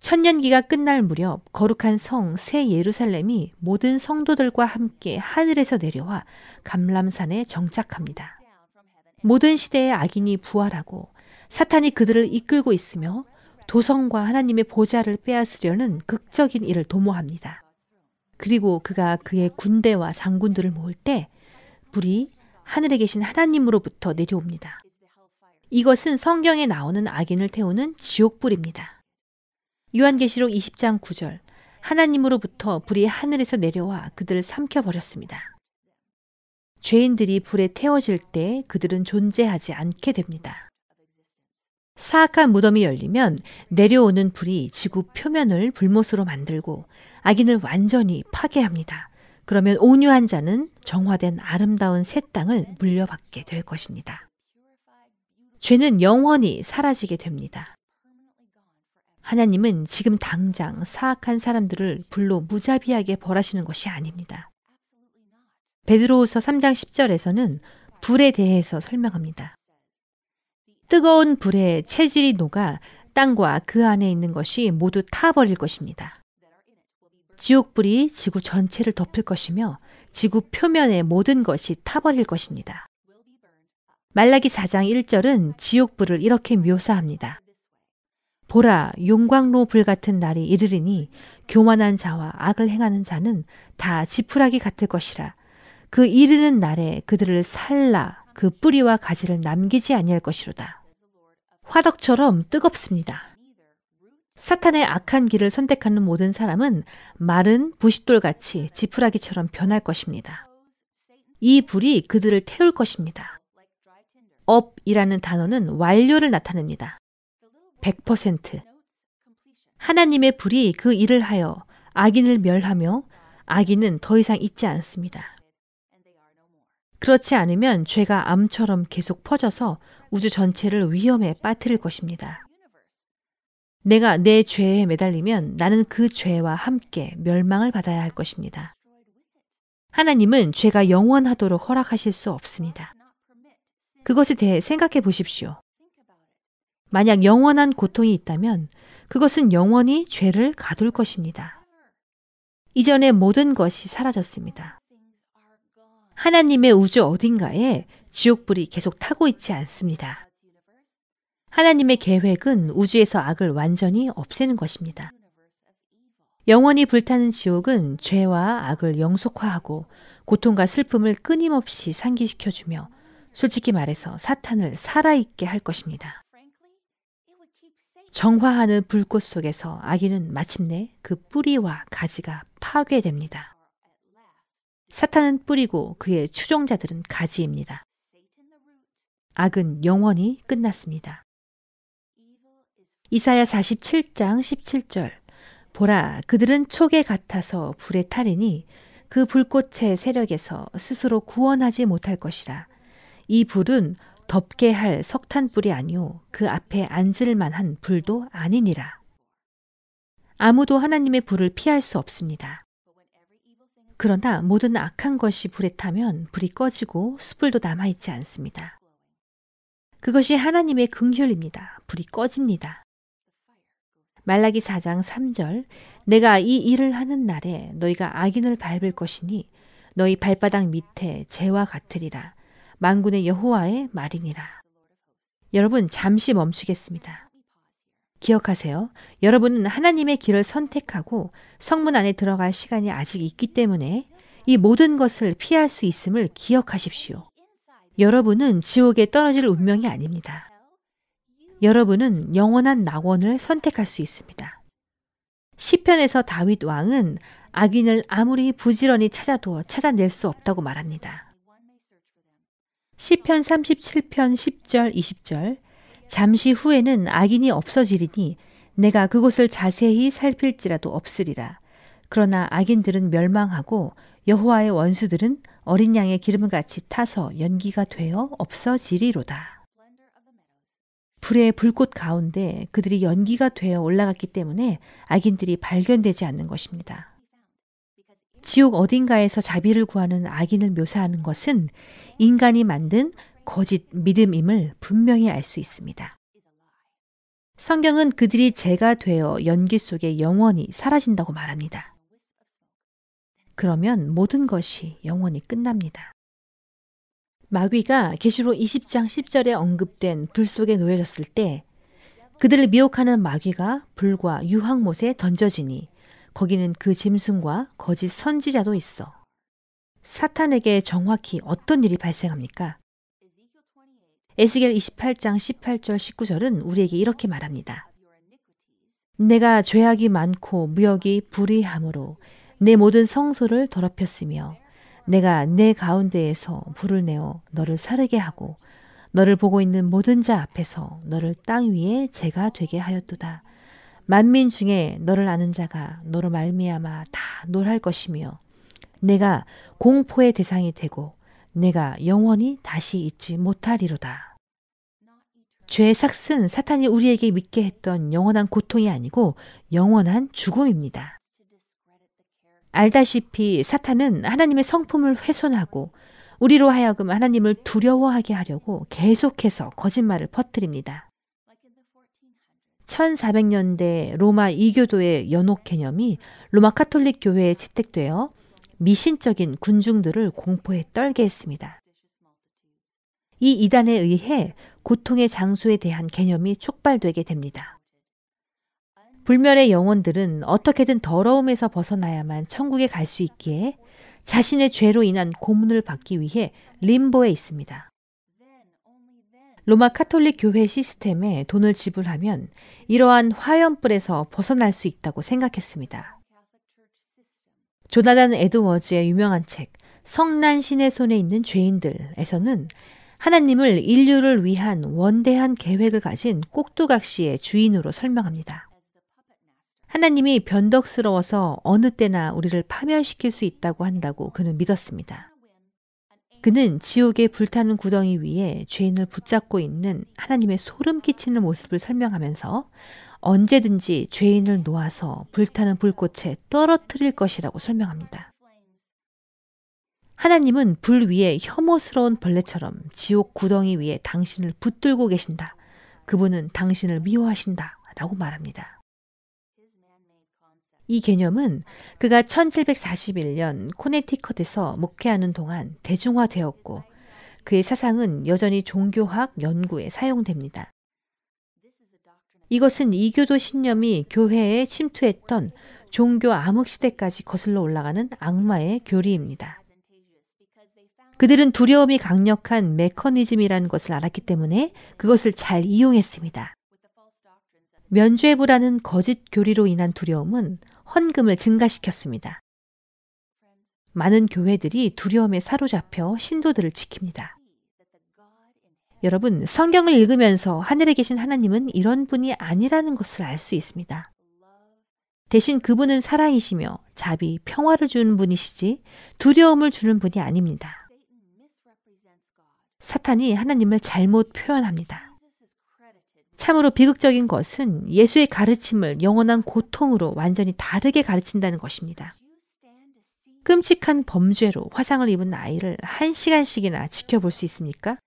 천년기가 끝날 무렵 거룩한 성 새 예루살렘이 모든 성도들과 함께 하늘에서 내려와 감람산에 정착합니다. 모든 시대의 악인이 부활하고 사탄이 그들을 이끌고 있으며 도성과 하나님의 보좌를 빼앗으려는 극적인 일을 도모합니다. 그리고 그가 그의 군대와 장군들을 모을 때 불이 하늘에 계신 하나님으로부터 내려옵니다. 이것은 성경에 나오는 악인을 태우는 지옥불입니다. 요한계시록 20장 9절 하나님으로부터 불이 하늘에서 내려와 그들을 삼켜버렸습니다. 죄인들이 불에 태워질 때 그들은 존재하지 않게 됩니다. 사악한 무덤이 열리면 내려오는 불이 지구 표면을 불못으로 만들고 악인을 완전히 파괴합니다. 그러면 온유한 자는 정화된 아름다운 새 땅을 물려받게 될 것입니다. 죄는 영원히 사라지게 됩니다. 하나님은 지금 당장 사악한 사람들을 불로 무자비하게 벌하시는 것이 아닙니다. 베드로후서 3장 10절에서는 불에 대해서 설명합니다. 뜨거운 불에 체질이 녹아 땅과 그 안에 있는 것이 모두 타버릴 것입니다. 지옥불이 지구 전체를 덮을 것이며 지구 표면의 모든 것이 타버릴 것입니다. 말라기 4장 1절은 지옥불을 이렇게 묘사합니다. 보라, 용광로 불 같은 날이 이르리니 교만한 자와 악을 행하는 자는 다 지푸라기 같을 것이라. 그 이르는 날에 그들을 살라 그 뿌리와 가지를 남기지 아니할 것이로다. 화덕처럼 뜨겁습니다. 사탄의 악한 길을 선택하는 모든 사람은 마른 부싯돌 같이 지푸라기처럼 변할 것입니다. 이 불이 그들을 태울 것입니다. 업이라는 단어는 완료를 나타냅니다. 100%. 하나님의 불이 그 일을 하여 악인을 멸하며 악인은 더 이상 있지 않습니다. 그렇지 않으면 죄가 암처럼 계속 퍼져서 우주 전체를 위험에 빠뜨릴 것입니다. 내가 내 죄에 매달리면 나는 그 죄와 함께 멸망을 받아야 할 것입니다. 하나님은 죄가 영원하도록 허락하실 수 없습니다. 그것에 대해 생각해 보십시오. 만약 영원한 고통이 있다면 그것은 영원히 죄를 가둘 것입니다. 이전의 모든 것이 사라졌습니다. 하나님의 우주 어딘가에 지옥불이 계속 타고 있지 않습니다. 하나님의 계획은 우주에서 악을 완전히 없애는 것입니다. 영원히 불타는 지옥은 죄와 악을 영속화하고 고통과 슬픔을 끊임없이 상기시켜주며 솔직히 말해서 사탄을 살아있게 할 것입니다. 정화하는 불꽃 속에서 아기는 마침내 그 뿌리와 가지가 파괴됩니다. 사탄은 뿌리고 그의 추종자들은 가지입니다. 악은 영원히 끝났습니다. 이사야 47장 17절 보라 그들은 촉에 같아서 불에 타리니 그 불꽃의 세력에서 스스로 구원하지 못할 것이라 이 불은 덮게 할 석탄불이 아니오 그 앞에 앉을 만한 불도 아니니라. 아무도 하나님의 불을 피할 수 없습니다. 그러나 모든 악한 것이 불에 타면 불이 꺼지고 숯불도 남아있지 않습니다. 그것이 하나님의 긍휼입니다. 불이 꺼집니다. 말라기 4장 3절 내가 이 일을 하는 날에 너희가 악인을 밟을 것이니 너희 발바닥 밑에 재와 같으리라. 만군의 여호와의 말이니라. 여러분 잠시 멈추겠습니다. 기억하세요. 여러분은 하나님의 길을 선택하고 성문 안에 들어갈 시간이 아직 있기 때문에 이 모든 것을 피할 수 있음을 기억하십시오. 여러분은 지옥에 떨어질 운명이 아닙니다. 여러분은 영원한 낙원을 선택할 수 있습니다. 시편에서 다윗 왕은 악인을 아무리 부지런히 찾아도 찾아낼 수 없다고 말합니다. 시편 37편 10절 20절 잠시 후에는 악인이 없어지리니 내가 그곳을 자세히 살필지라도 없으리라. 그러나 악인들은 멸망하고 여호와의 원수들은 어린 양의 기름 같이 타서 연기가 되어 없어지리로다. 불의 불꽃 가운데 그들이 연기가 되어 올라갔기 때문에 악인들이 발견되지 않는 것입니다. 지옥 어딘가에서 자비를 구하는 악인을 묘사하는 것은 인간이 만든 거짓 믿음임을 분명히 알 수 있습니다. 성경은 그들이 죄가 되어 연기 속에 영원히 사라진다고 말합니다. 그러면 모든 것이 영원히 끝납니다. 마귀가 계시록 20장 10절에 언급된 불 속에 놓여졌을 때 그들을 미혹하는 마귀가 불과 유황못에 던져지니 거기는 그 짐승과 거짓 선지자도 있어. 사탄에게 정확히 어떤 일이 발생합니까? 에스겔 28장 18절 19절은 우리에게 이렇게 말합니다. 내가 죄악이 많고 무역이 불의함으로 내 모든 성소를 더럽혔으며 내가 내 가운데에서 불을 내어 너를 사르게 하고 너를 보고 있는 모든 자 앞에서 너를 땅 위에 재가 되게 하였도다. 만민 중에 너를 아는 자가 너로 말미암아 다 놀할 것이며 내가 공포의 대상이 되고 내가 영원히 다시 잊지 못하리로다. 죄의 삭은 사탄이 우리에게 믿게 했던 영원한 고통이 아니고 영원한 죽음입니다. 알다시피 사탄은 하나님의 성품을 훼손하고 우리로 하여금 하나님을 두려워하게 하려고 계속해서 거짓말을 퍼뜨립니다. 1400년대 로마 이교도의 연옥 개념이 로마 카톨릭 교회에 채택되어 미신적인 군중들을 공포에 떨게 했습니다. 이 이단에 의해 고통의 장소에 대한 개념이 촉발되게 됩니다. 불멸의 영혼들은 어떻게든 더러움에서 벗어나야만 천국에 갈 수 있기에 자신의 죄로 인한 고문을 받기 위해 림보에 있습니다. 로마 카톨릭 교회 시스템에 돈을 지불하면 이러한 화염불에서 벗어날 수 있다고 생각했습니다. 조나단 에드워즈의 유명한 책 성난 신의 손에 있는 죄인들에서는 하나님을 인류를 위한 원대한 계획을 가진 꼭두각시의 주인으로 설명합니다. 하나님이 변덕스러워서 어느 때나 우리를 파멸시킬 수 있다고 한다고 그는 믿었습니다. 그는 지옥의 불타는 구덩이 위에 죄인을 붙잡고 있는 하나님의 소름 끼치는 모습을 설명하면서 언제든지 죄인을 놓아서 불타는 불꽃에 떨어뜨릴 것이라고 설명합니다. 하나님은 불 위에 혐오스러운 벌레처럼 지옥 구덩이 위에 당신을 붙들고 계신다. 그분은 당신을 미워하신다. 라고 말합니다. 이 개념은 그가 1741년 코네티컷에서 목회하는 동안 대중화되었고 그의 사상은 여전히 종교학 연구에 사용됩니다. 이것은 이교도 신념이 교회에 침투했던 종교 암흑 시대까지 거슬러 올라가는 악마의 교리입니다. 그들은 두려움이 강력한 메커니즘이라는 것을 알았기 때문에 그것을 잘 이용했습니다. 면죄부라는 거짓 교리로 인한 두려움은 헌금을 증가시켰습니다. 많은 교회들이 두려움에 사로잡혀 신도들을 지킵니다. 여러분, 성경을 읽으면서 하늘에 계신 하나님은 이런 분이 아니라는 것을 알 수 있습니다. 대신 그분은 사랑이시며 자비, 평화를 주는 분이시지 두려움을 주는 분이 아닙니다. 사탄이 하나님을 잘못 표현합니다. 참으로 비극적인 것은 예수의 가르침을 영원한 고통으로 완전히 다르게 가르친다는 것입니다. 끔찍한 범죄로 화상을 입은 아이를 한 시간씩이나 지켜볼 수 있습니까?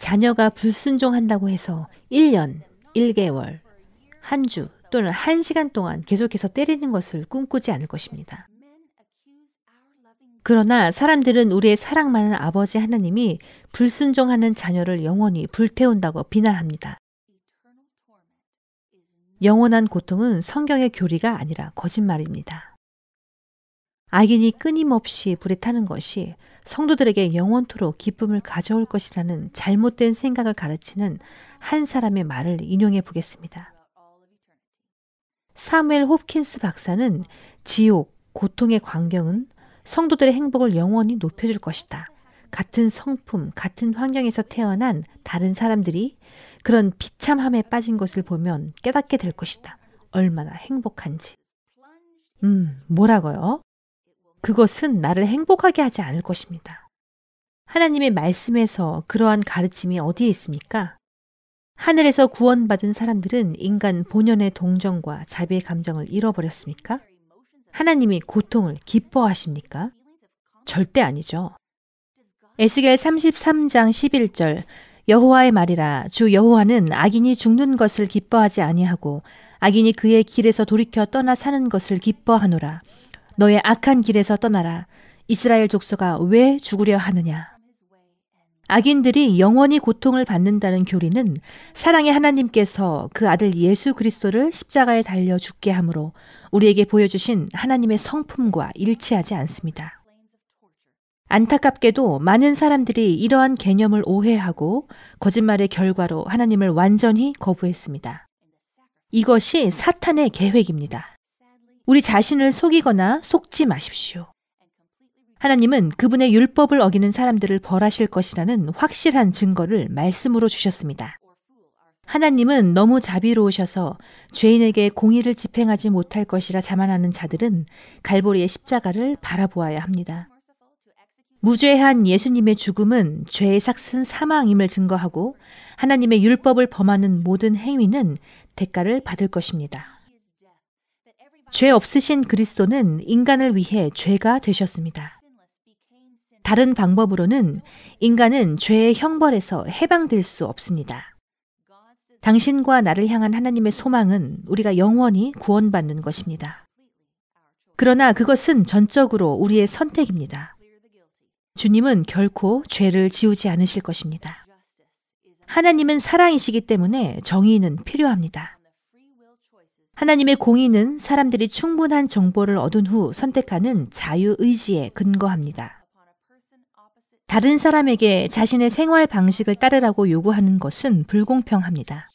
자녀가 불순종한다고 해서 1년, 1개월, 한 주 또는 한 시간 동안 계속해서 때리는 것을 꿈꾸지 않을 것입니다. 그러나 사람들은 우리의 사랑 많은 아버지 하나님이 불순종하는 자녀를 영원히 불태운다고 비난합니다. 영원한 고통은 성경의 교리가 아니라 거짓말입니다. 악인이 끊임없이 불에 타는 것이 성도들에게 영원토록 기쁨을 가져올 것이라는 잘못된 생각을 가르치는 한 사람의 말을 인용해 보겠습니다. 사무엘 홉킨스 박사는 지옥, 고통의 광경은 성도들의 행복을 영원히 높여줄 것이다. 같은 성품, 같은 환경에서 태어난 다른 사람들이 그런 비참함에 빠진 것을 보면 깨닫게 될 것이다. 얼마나 행복한지. 음, 뭐라고요? 그것은 나를 행복하게 하지 않을 것입니다. 하나님의 말씀에서 그러한 가르침이 어디에 있습니까? 하늘에서 구원받은 사람들은 인간 본연의 동정과 자비의 감정을 잃어버렸습니까? 하나님이 고통을 기뻐하십니까? 절대 아니죠. 에스겔 33장 11절 여호와의 말이라 주 여호와는 악인이 죽는 것을 기뻐하지 아니하고 악인이 그의 길에서 돌이켜 떠나 사는 것을 기뻐하노라 너의 악한 길에서 떠나라 이스라엘 족속아 왜 죽으려 하느냐 악인들이 영원히 고통을 받는다는 교리는 사랑의 하나님께서 그 아들 예수 그리스도를 십자가에 달려 죽게 함으로 우리에게 보여주신 하나님의 성품과 일치하지 않습니다. 안타깝게도 많은 사람들이 이러한 개념을 오해하고 거짓말의 결과로 하나님을 완전히 거부했습니다. 이것이 사탄의 계획입니다. 우리 자신을 속이거나 속지 마십시오. 하나님은 그분의 율법을 어기는 사람들을 벌하실 것이라는 확실한 증거를 말씀으로 주셨습니다. 하나님은 너무 자비로우셔서 죄인에게 공의를 집행하지 못할 것이라 자만하는 자들은 갈보리의 십자가를 바라보아야 합니다. 무죄한 예수님의 죽음은 죄의 삭슨 사망임을 증거하고 하나님의 율법을 범하는 모든 행위는 대가를 받을 것입니다. 죄 없으신 그리스도는 인간을 위해 죄가 되셨습니다. 다른 방법으로는 인간은 죄의 형벌에서 해방될 수 없습니다. 당신과 나를 향한 하나님의 소망은 우리가 영원히 구원받는 것입니다. 그러나 그것은 전적으로 우리의 선택입니다. 주님은 결코 죄를 지우지 않으실 것입니다. 하나님은 사랑이시기 때문에 정의는 필요합니다. 하나님의 공의는 사람들이 충분한 정보를 얻은 후 선택하는 자유의지에 근거합니다. 다른 사람에게 자신의 생활 방식을 따르라고 요구하는 것은 불공평합니다.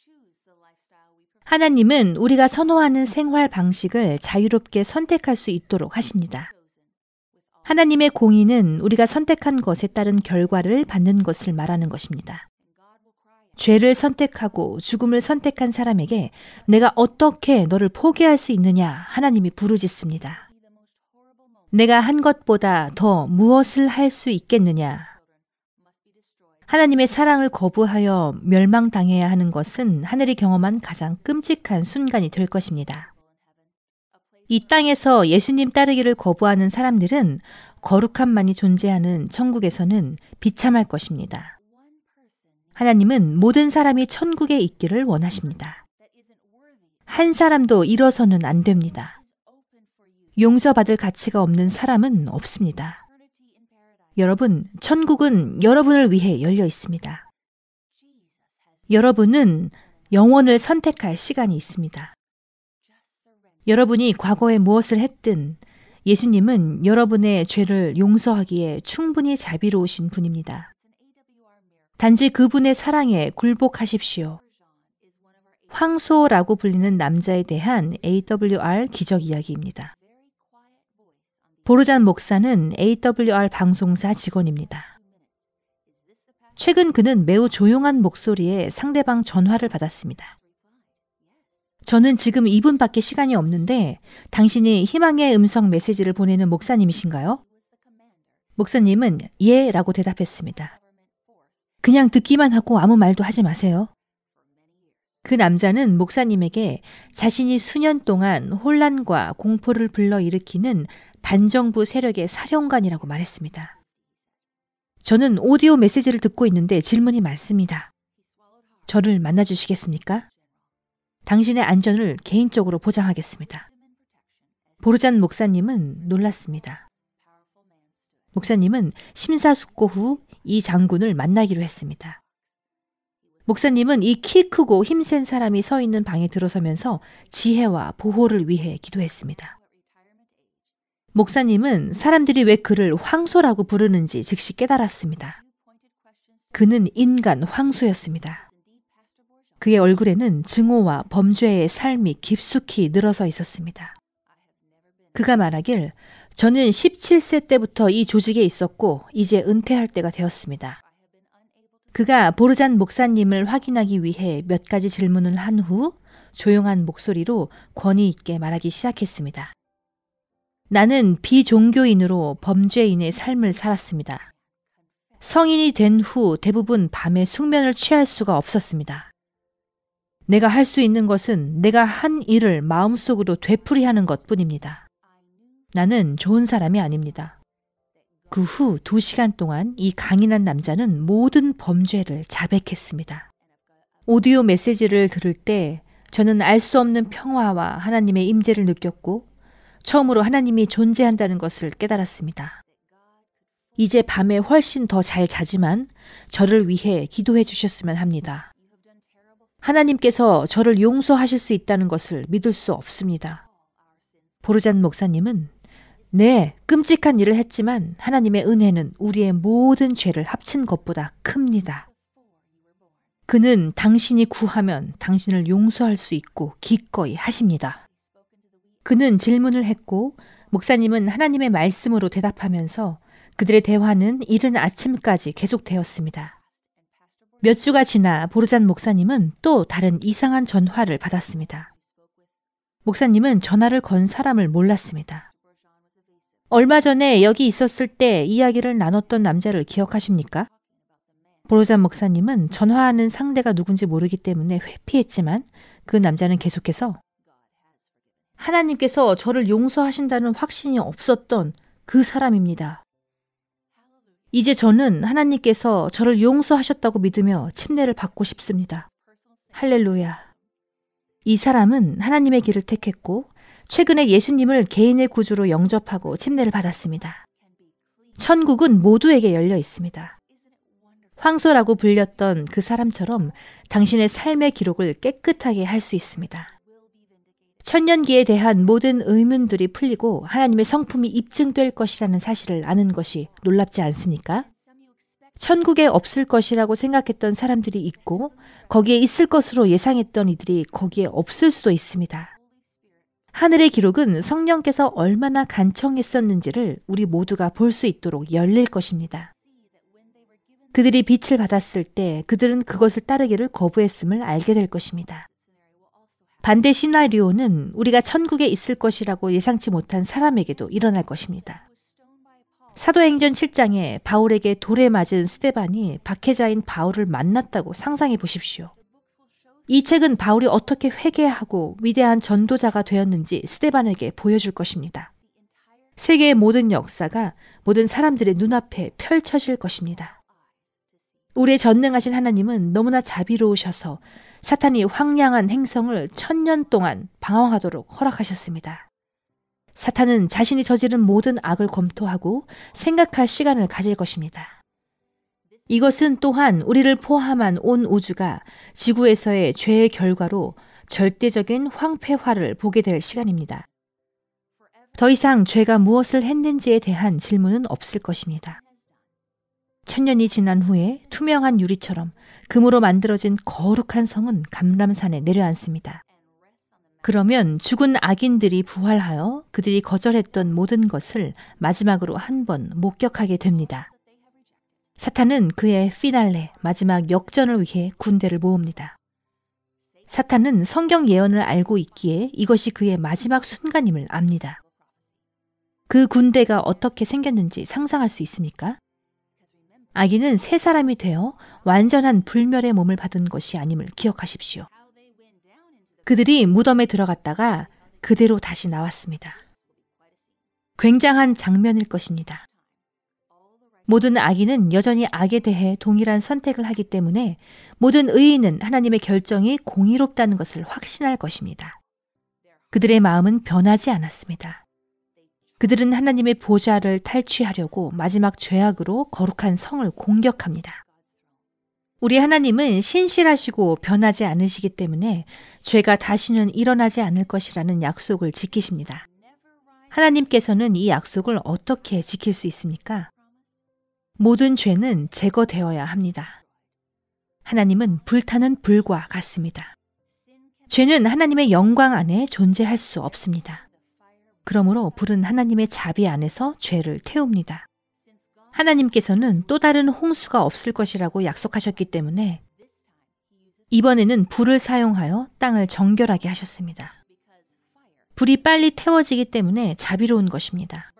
하나님은 우리가 선호하는 생활 방식을 자유롭게 선택할 수 있도록 하십니다. 하나님의 공의는 우리가 선택한 것에 따른 결과를 받는 것을 말하는 것입니다. 죄를 선택하고 죽음을 선택한 사람에게 내가 어떻게 너를 포기할 수 있느냐 하나님이 부르짖습니다. 내가 한 것보다 더 무엇을 할 수 있겠느냐? 하나님의 사랑을 거부하여 멸망당해야 하는 것은 하늘이 경험한 가장 끔찍한 순간이 될 것입니다. 이 땅에서 예수님 따르기를 거부하는 사람들은 거룩함만이 존재하는 천국에서는 비참할 것입니다. 하나님은 모든 사람이 천국에 있기를 원하십니다. 한 사람도 일어서는 안 됩니다. 용서받을 가치가 없는 사람은 없습니다. 여러분, 천국은 여러분을 위해 열려 있습니다. 여러분은 영혼을 선택할 시간이 있습니다. 여러분이 과거에 무엇을 했든 예수님은 여러분의 죄를 용서하기에 충분히 자비로우신 분입니다. 단지 그분의 사랑에 굴복하십시오. 황소라고 불리는 남자에 대한 AWR 기적 이야기입니다. 보르잔 목사는 AWR 방송사 직원입니다. 최근 그는 매우 조용한 목소리에 상대방 전화를 받았습니다. 저는 지금 2분밖에 시간이 없는데 당신이 희망의 음성 메시지를 보내는 목사님이신가요? 목사님은 예 라고 대답했습니다. 그냥 듣기만 하고 아무 말도 하지 마세요. 그 남자는 목사님에게 자신이 수년 동안 혼란과 공포를 불러일으키는 반정부 세력의 사령관이라고 말했습니다. 저는 오디오 메시지를 듣고 있는데 질문이 많습니다. 저를 만나주시겠습니까? 당신의 안전을 개인적으로 보장하겠습니다. 보르잔 목사님은 놀랐습니다. 목사님은 심사숙고 후 이 장군을 만나기로 했습니다. 목사님은 이 키 크고 힘센 사람이 서 있는 방에 들어서면서 지혜와 보호를 위해 기도했습니다. 목사님은 사람들이 왜 그를 황소라고 부르는지 즉시 깨달았습니다. 그는 인간 황소였습니다. 그의 얼굴에는 증오와 범죄의 삶이 깊숙이 늘어서 있었습니다. 그가 말하길 저는 17세 때부터 이 조직에 있었고 이제 은퇴할 때가 되었습니다. 그가 보르잔 목사님을 확인하기 위해 몇 가지 질문을 한 후 조용한 목소리로 권위 있게 말하기 시작했습니다. 나는 비종교인으로 범죄인의 삶을 살았습니다. 성인이 된 후 대부분 밤에 숙면을 취할 수가 없었습니다. 내가 할 수 있는 것은 내가 한 일을 마음속으로 되풀이하는 것 뿐입니다. 나는 좋은 사람이 아닙니다. 그 후 두 시간 동안 이 강인한 남자는 모든 범죄를 자백했습니다. 오디오 메시지를 들을 때 저는 알 수 없는 평화와 하나님의 임재를 느꼈고 처음으로 하나님이 존재한다는 것을 깨달았습니다. 이제 밤에 훨씬 더 잘 자지만 저를 위해 기도해 주셨으면 합니다. 하나님께서 저를 용서하실 수 있다는 것을 믿을 수 없습니다. 보르잔 목사님은 네, 끔찍한 일을 했지만 하나님의 은혜는 우리의 모든 죄를 합친 것보다 큽니다. 그는 당신이 구하면 당신을 용서할 수 있고 기꺼이 하십니다. 그는 질문을 했고 목사님은 하나님의 말씀으로 대답하면서 그들의 대화는 이른 아침까지 계속되었습니다. 몇 주가 지나 보르잔 목사님은 또 다른 이상한 전화를 받았습니다. 목사님은 전화를 건 사람을 몰랐습니다. 얼마 전에 여기 있었을 때 이야기를 나눴던 남자를 기억하십니까? 보르잔 목사님은 전화하는 상대가 누군지 모르기 때문에 회피했지만 그 남자는 계속해서 하나님께서 저를 용서하신다는 확신이 없었던 그 사람입니다. 이제 저는 하나님께서 저를 용서하셨다고 믿으며 침례를 받고 싶습니다. 할렐루야. 이 사람은 하나님의 길을 택했고 최근에 예수님을 개인의 구주로 영접하고 침례를 받았습니다. 천국은 모두에게 열려 있습니다. 황소라고 불렸던 그 사람처럼 당신의 삶의 기록을 깨끗하게 할 수 있습니다. 천년기에 대한 모든 의문들이 풀리고 하나님의 성품이 입증될 것이라는 사실을 아는 것이 놀랍지 않습니까? 천국에 없을 것이라고 생각했던 사람들이 있고 거기에 있을 것으로 예상했던 이들이 거기에 없을 수도 있습니다. 하늘의 기록은 성령께서 얼마나 간청했었는지를 우리 모두가 볼 수 있도록 열릴 것입니다. 그들이 빛을 받았을 때 그들은 그것을 따르기를 거부했음을 알게 될 것입니다. 반대 시나리오는 우리가 천국에 있을 것이라고 예상치 못한 사람에게도 일어날 것입니다. 사도행전 7장에 바울에게 돌에 맞은 스테반이 박해자인 바울을 만났다고 상상해 보십시오. 이 책은 바울이 어떻게 회개하고 위대한 전도자가 되었는지 스테반에게 보여줄 것입니다. 세계의 모든 역사가 모든 사람들의 눈앞에 펼쳐질 것입니다. 우리의 전능하신 하나님은 너무나 자비로우셔서 사탄이 황량한 행성을 천년 동안 방황하도록 허락하셨습니다. 사탄은 자신이 저지른 모든 악을 검토하고 생각할 시간을 가질 것입니다. 이것은 또한 우리를 포함한 온 우주가 지구에서의 죄의 결과로 절대적인 황폐화를 보게 될 시간입니다. 더 이상 죄가 무엇을 했는지에 대한 질문은 없을 것입니다. 천년이 지난 후에 투명한 유리처럼 금으로 만들어진 거룩한 성은 감람산에 내려앉습니다. 그러면 죽은 악인들이 부활하여 그들이 거절했던 모든 것을 마지막으로 한 번 목격하게 됩니다. 사탄은 그의 피날레, 마지막 역전을 위해 군대를 모읍니다. 사탄은 성경 예언을 알고 있기에 이것이 그의 마지막 순간임을 압니다. 그 군대가 어떻게 생겼는지 상상할 수 있습니까? 아기는 새 사람이 되어 완전한 불멸의 몸을 받은 것이 아님을 기억하십시오. 그들이 무덤에 들어갔다가 그대로 다시 나왔습니다. 굉장한 장면일 것입니다. 모든 악인은 여전히 악에 대해 동일한 선택을 하기 때문에 모든 의인은 하나님의 결정이 공의롭다는 것을 확신할 것입니다. 그들의 마음은 변하지 않았습니다. 그들은 하나님의 보좌를 탈취하려고 마지막 죄악으로 거룩한 성을 공격합니다. 우리 하나님은 신실하시고 변하지 않으시기 때문에 죄가 다시는 일어나지 않을 것이라는 약속을 지키십니다. 하나님께서는 이 약속을 어떻게 지킬 수 있습니까? 모든 죄는 제거되어야 합니다. 하나님은 불타는 불과 같습니다. 죄는 하나님의 영광 안에 존재할 수 없습니다. 그러므로 불은 하나님의 자비 안에서 죄를 태웁니다. 하나님께서는 또 다른 홍수가 없을 것이라고 약속하셨기 때문에 이번에는 불을 사용하여 땅을 정결하게 하셨습니다. 불이 빨리 태워지기 때문에 자비로운 것입니다.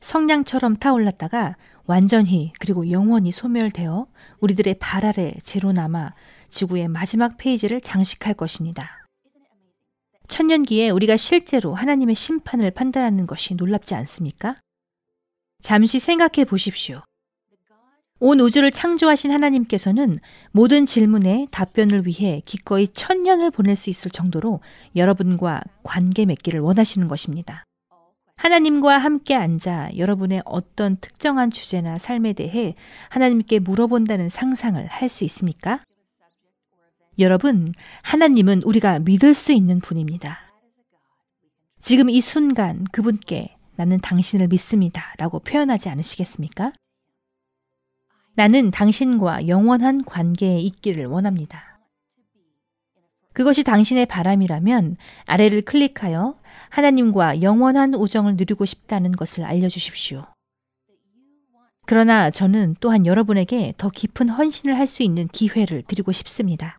성냥처럼 타올랐다가 완전히 그리고 영원히 소멸되어 우리들의 발 아래 재로 남아 지구의 마지막 페이지를 장식할 것입니다. 천년기에 우리가 실제로 하나님의 심판을 판단하는 것이 놀랍지 않습니까? 잠시 생각해 보십시오. 온 우주를 창조하신 하나님께서는 모든 질문에 답변을 위해 기꺼이 천년을 보낼 수 있을 정도로 여러분과 관계 맺기를 원하시는 것입니다. 하나님과 함께 앉아 여러분의 어떤 특정한 주제나 삶에 대해 하나님께 물어본다는 상상을 할 수 있습니까? 여러분, 하나님은 우리가 믿을 수 있는 분입니다. 지금 이 순간 그분께 나는 당신을 믿습니다. 라고 표현하지 않으시겠습니까? 나는 당신과 영원한 관계에 있기를 원합니다. 그것이 당신의 바람이라면 아래를 클릭하여 하나님과 영원한 우정을 누리고 싶다는 것을 알려주십시오. 그러나 저는 또한 여러분에게 더 깊은 헌신을 할 수 있는 기회를 드리고 싶습니다.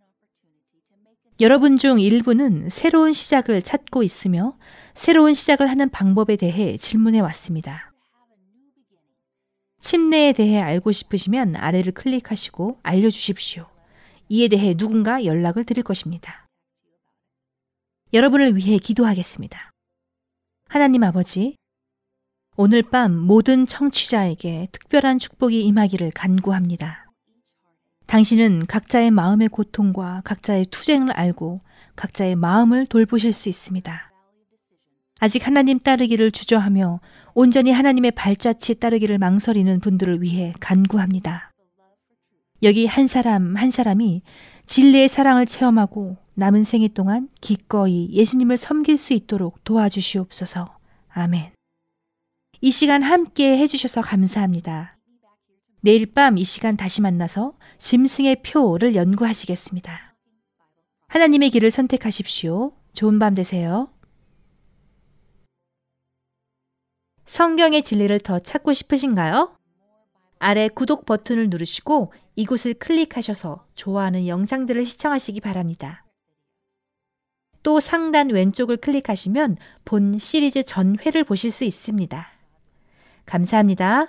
여러분 중 일부는 새로운 시작을 찾고 있으며 새로운 시작을 하는 방법에 대해 질문해 왔습니다. 침례에 대해 알고 싶으시면 아래를 클릭하시고 알려주십시오. 이에 대해 누군가 연락을 드릴 것입니다. 여러분을 위해 기도하겠습니다. 하나님 아버지, 오늘 밤 모든 청취자에게 특별한 축복이 임하기를 간구합니다. 당신은 각자의 마음의 고통과 각자의 투쟁을 알고 각자의 마음을 돌보실 수 있습니다. 아직 하나님 따르기를 주저하며 온전히 하나님의 발자취 따르기를 망설이는 분들을 위해 간구합니다. 여기 한 사람 한 사람이 진리의 사랑을 체험하고 남은 생애 동안 기꺼이 예수님을 섬길 수 있도록 도와주시옵소서. 아멘. 이 시간 함께 해주셔서 감사합니다. 내일 밤 이 시간 다시 만나서 짐승의 표를 연구하시겠습니다. 하나님의 길을 선택하십시오. 좋은 밤 되세요. 성경의 진리를 더 찾고 싶으신가요? 아래 구독 버튼을 누르시고 이곳을 클릭하셔서 좋아하는 영상들을 시청하시기 바랍니다. 또 상단 왼쪽을 클릭하시면 본 시리즈 전회를 보실 수 있습니다. 감사합니다.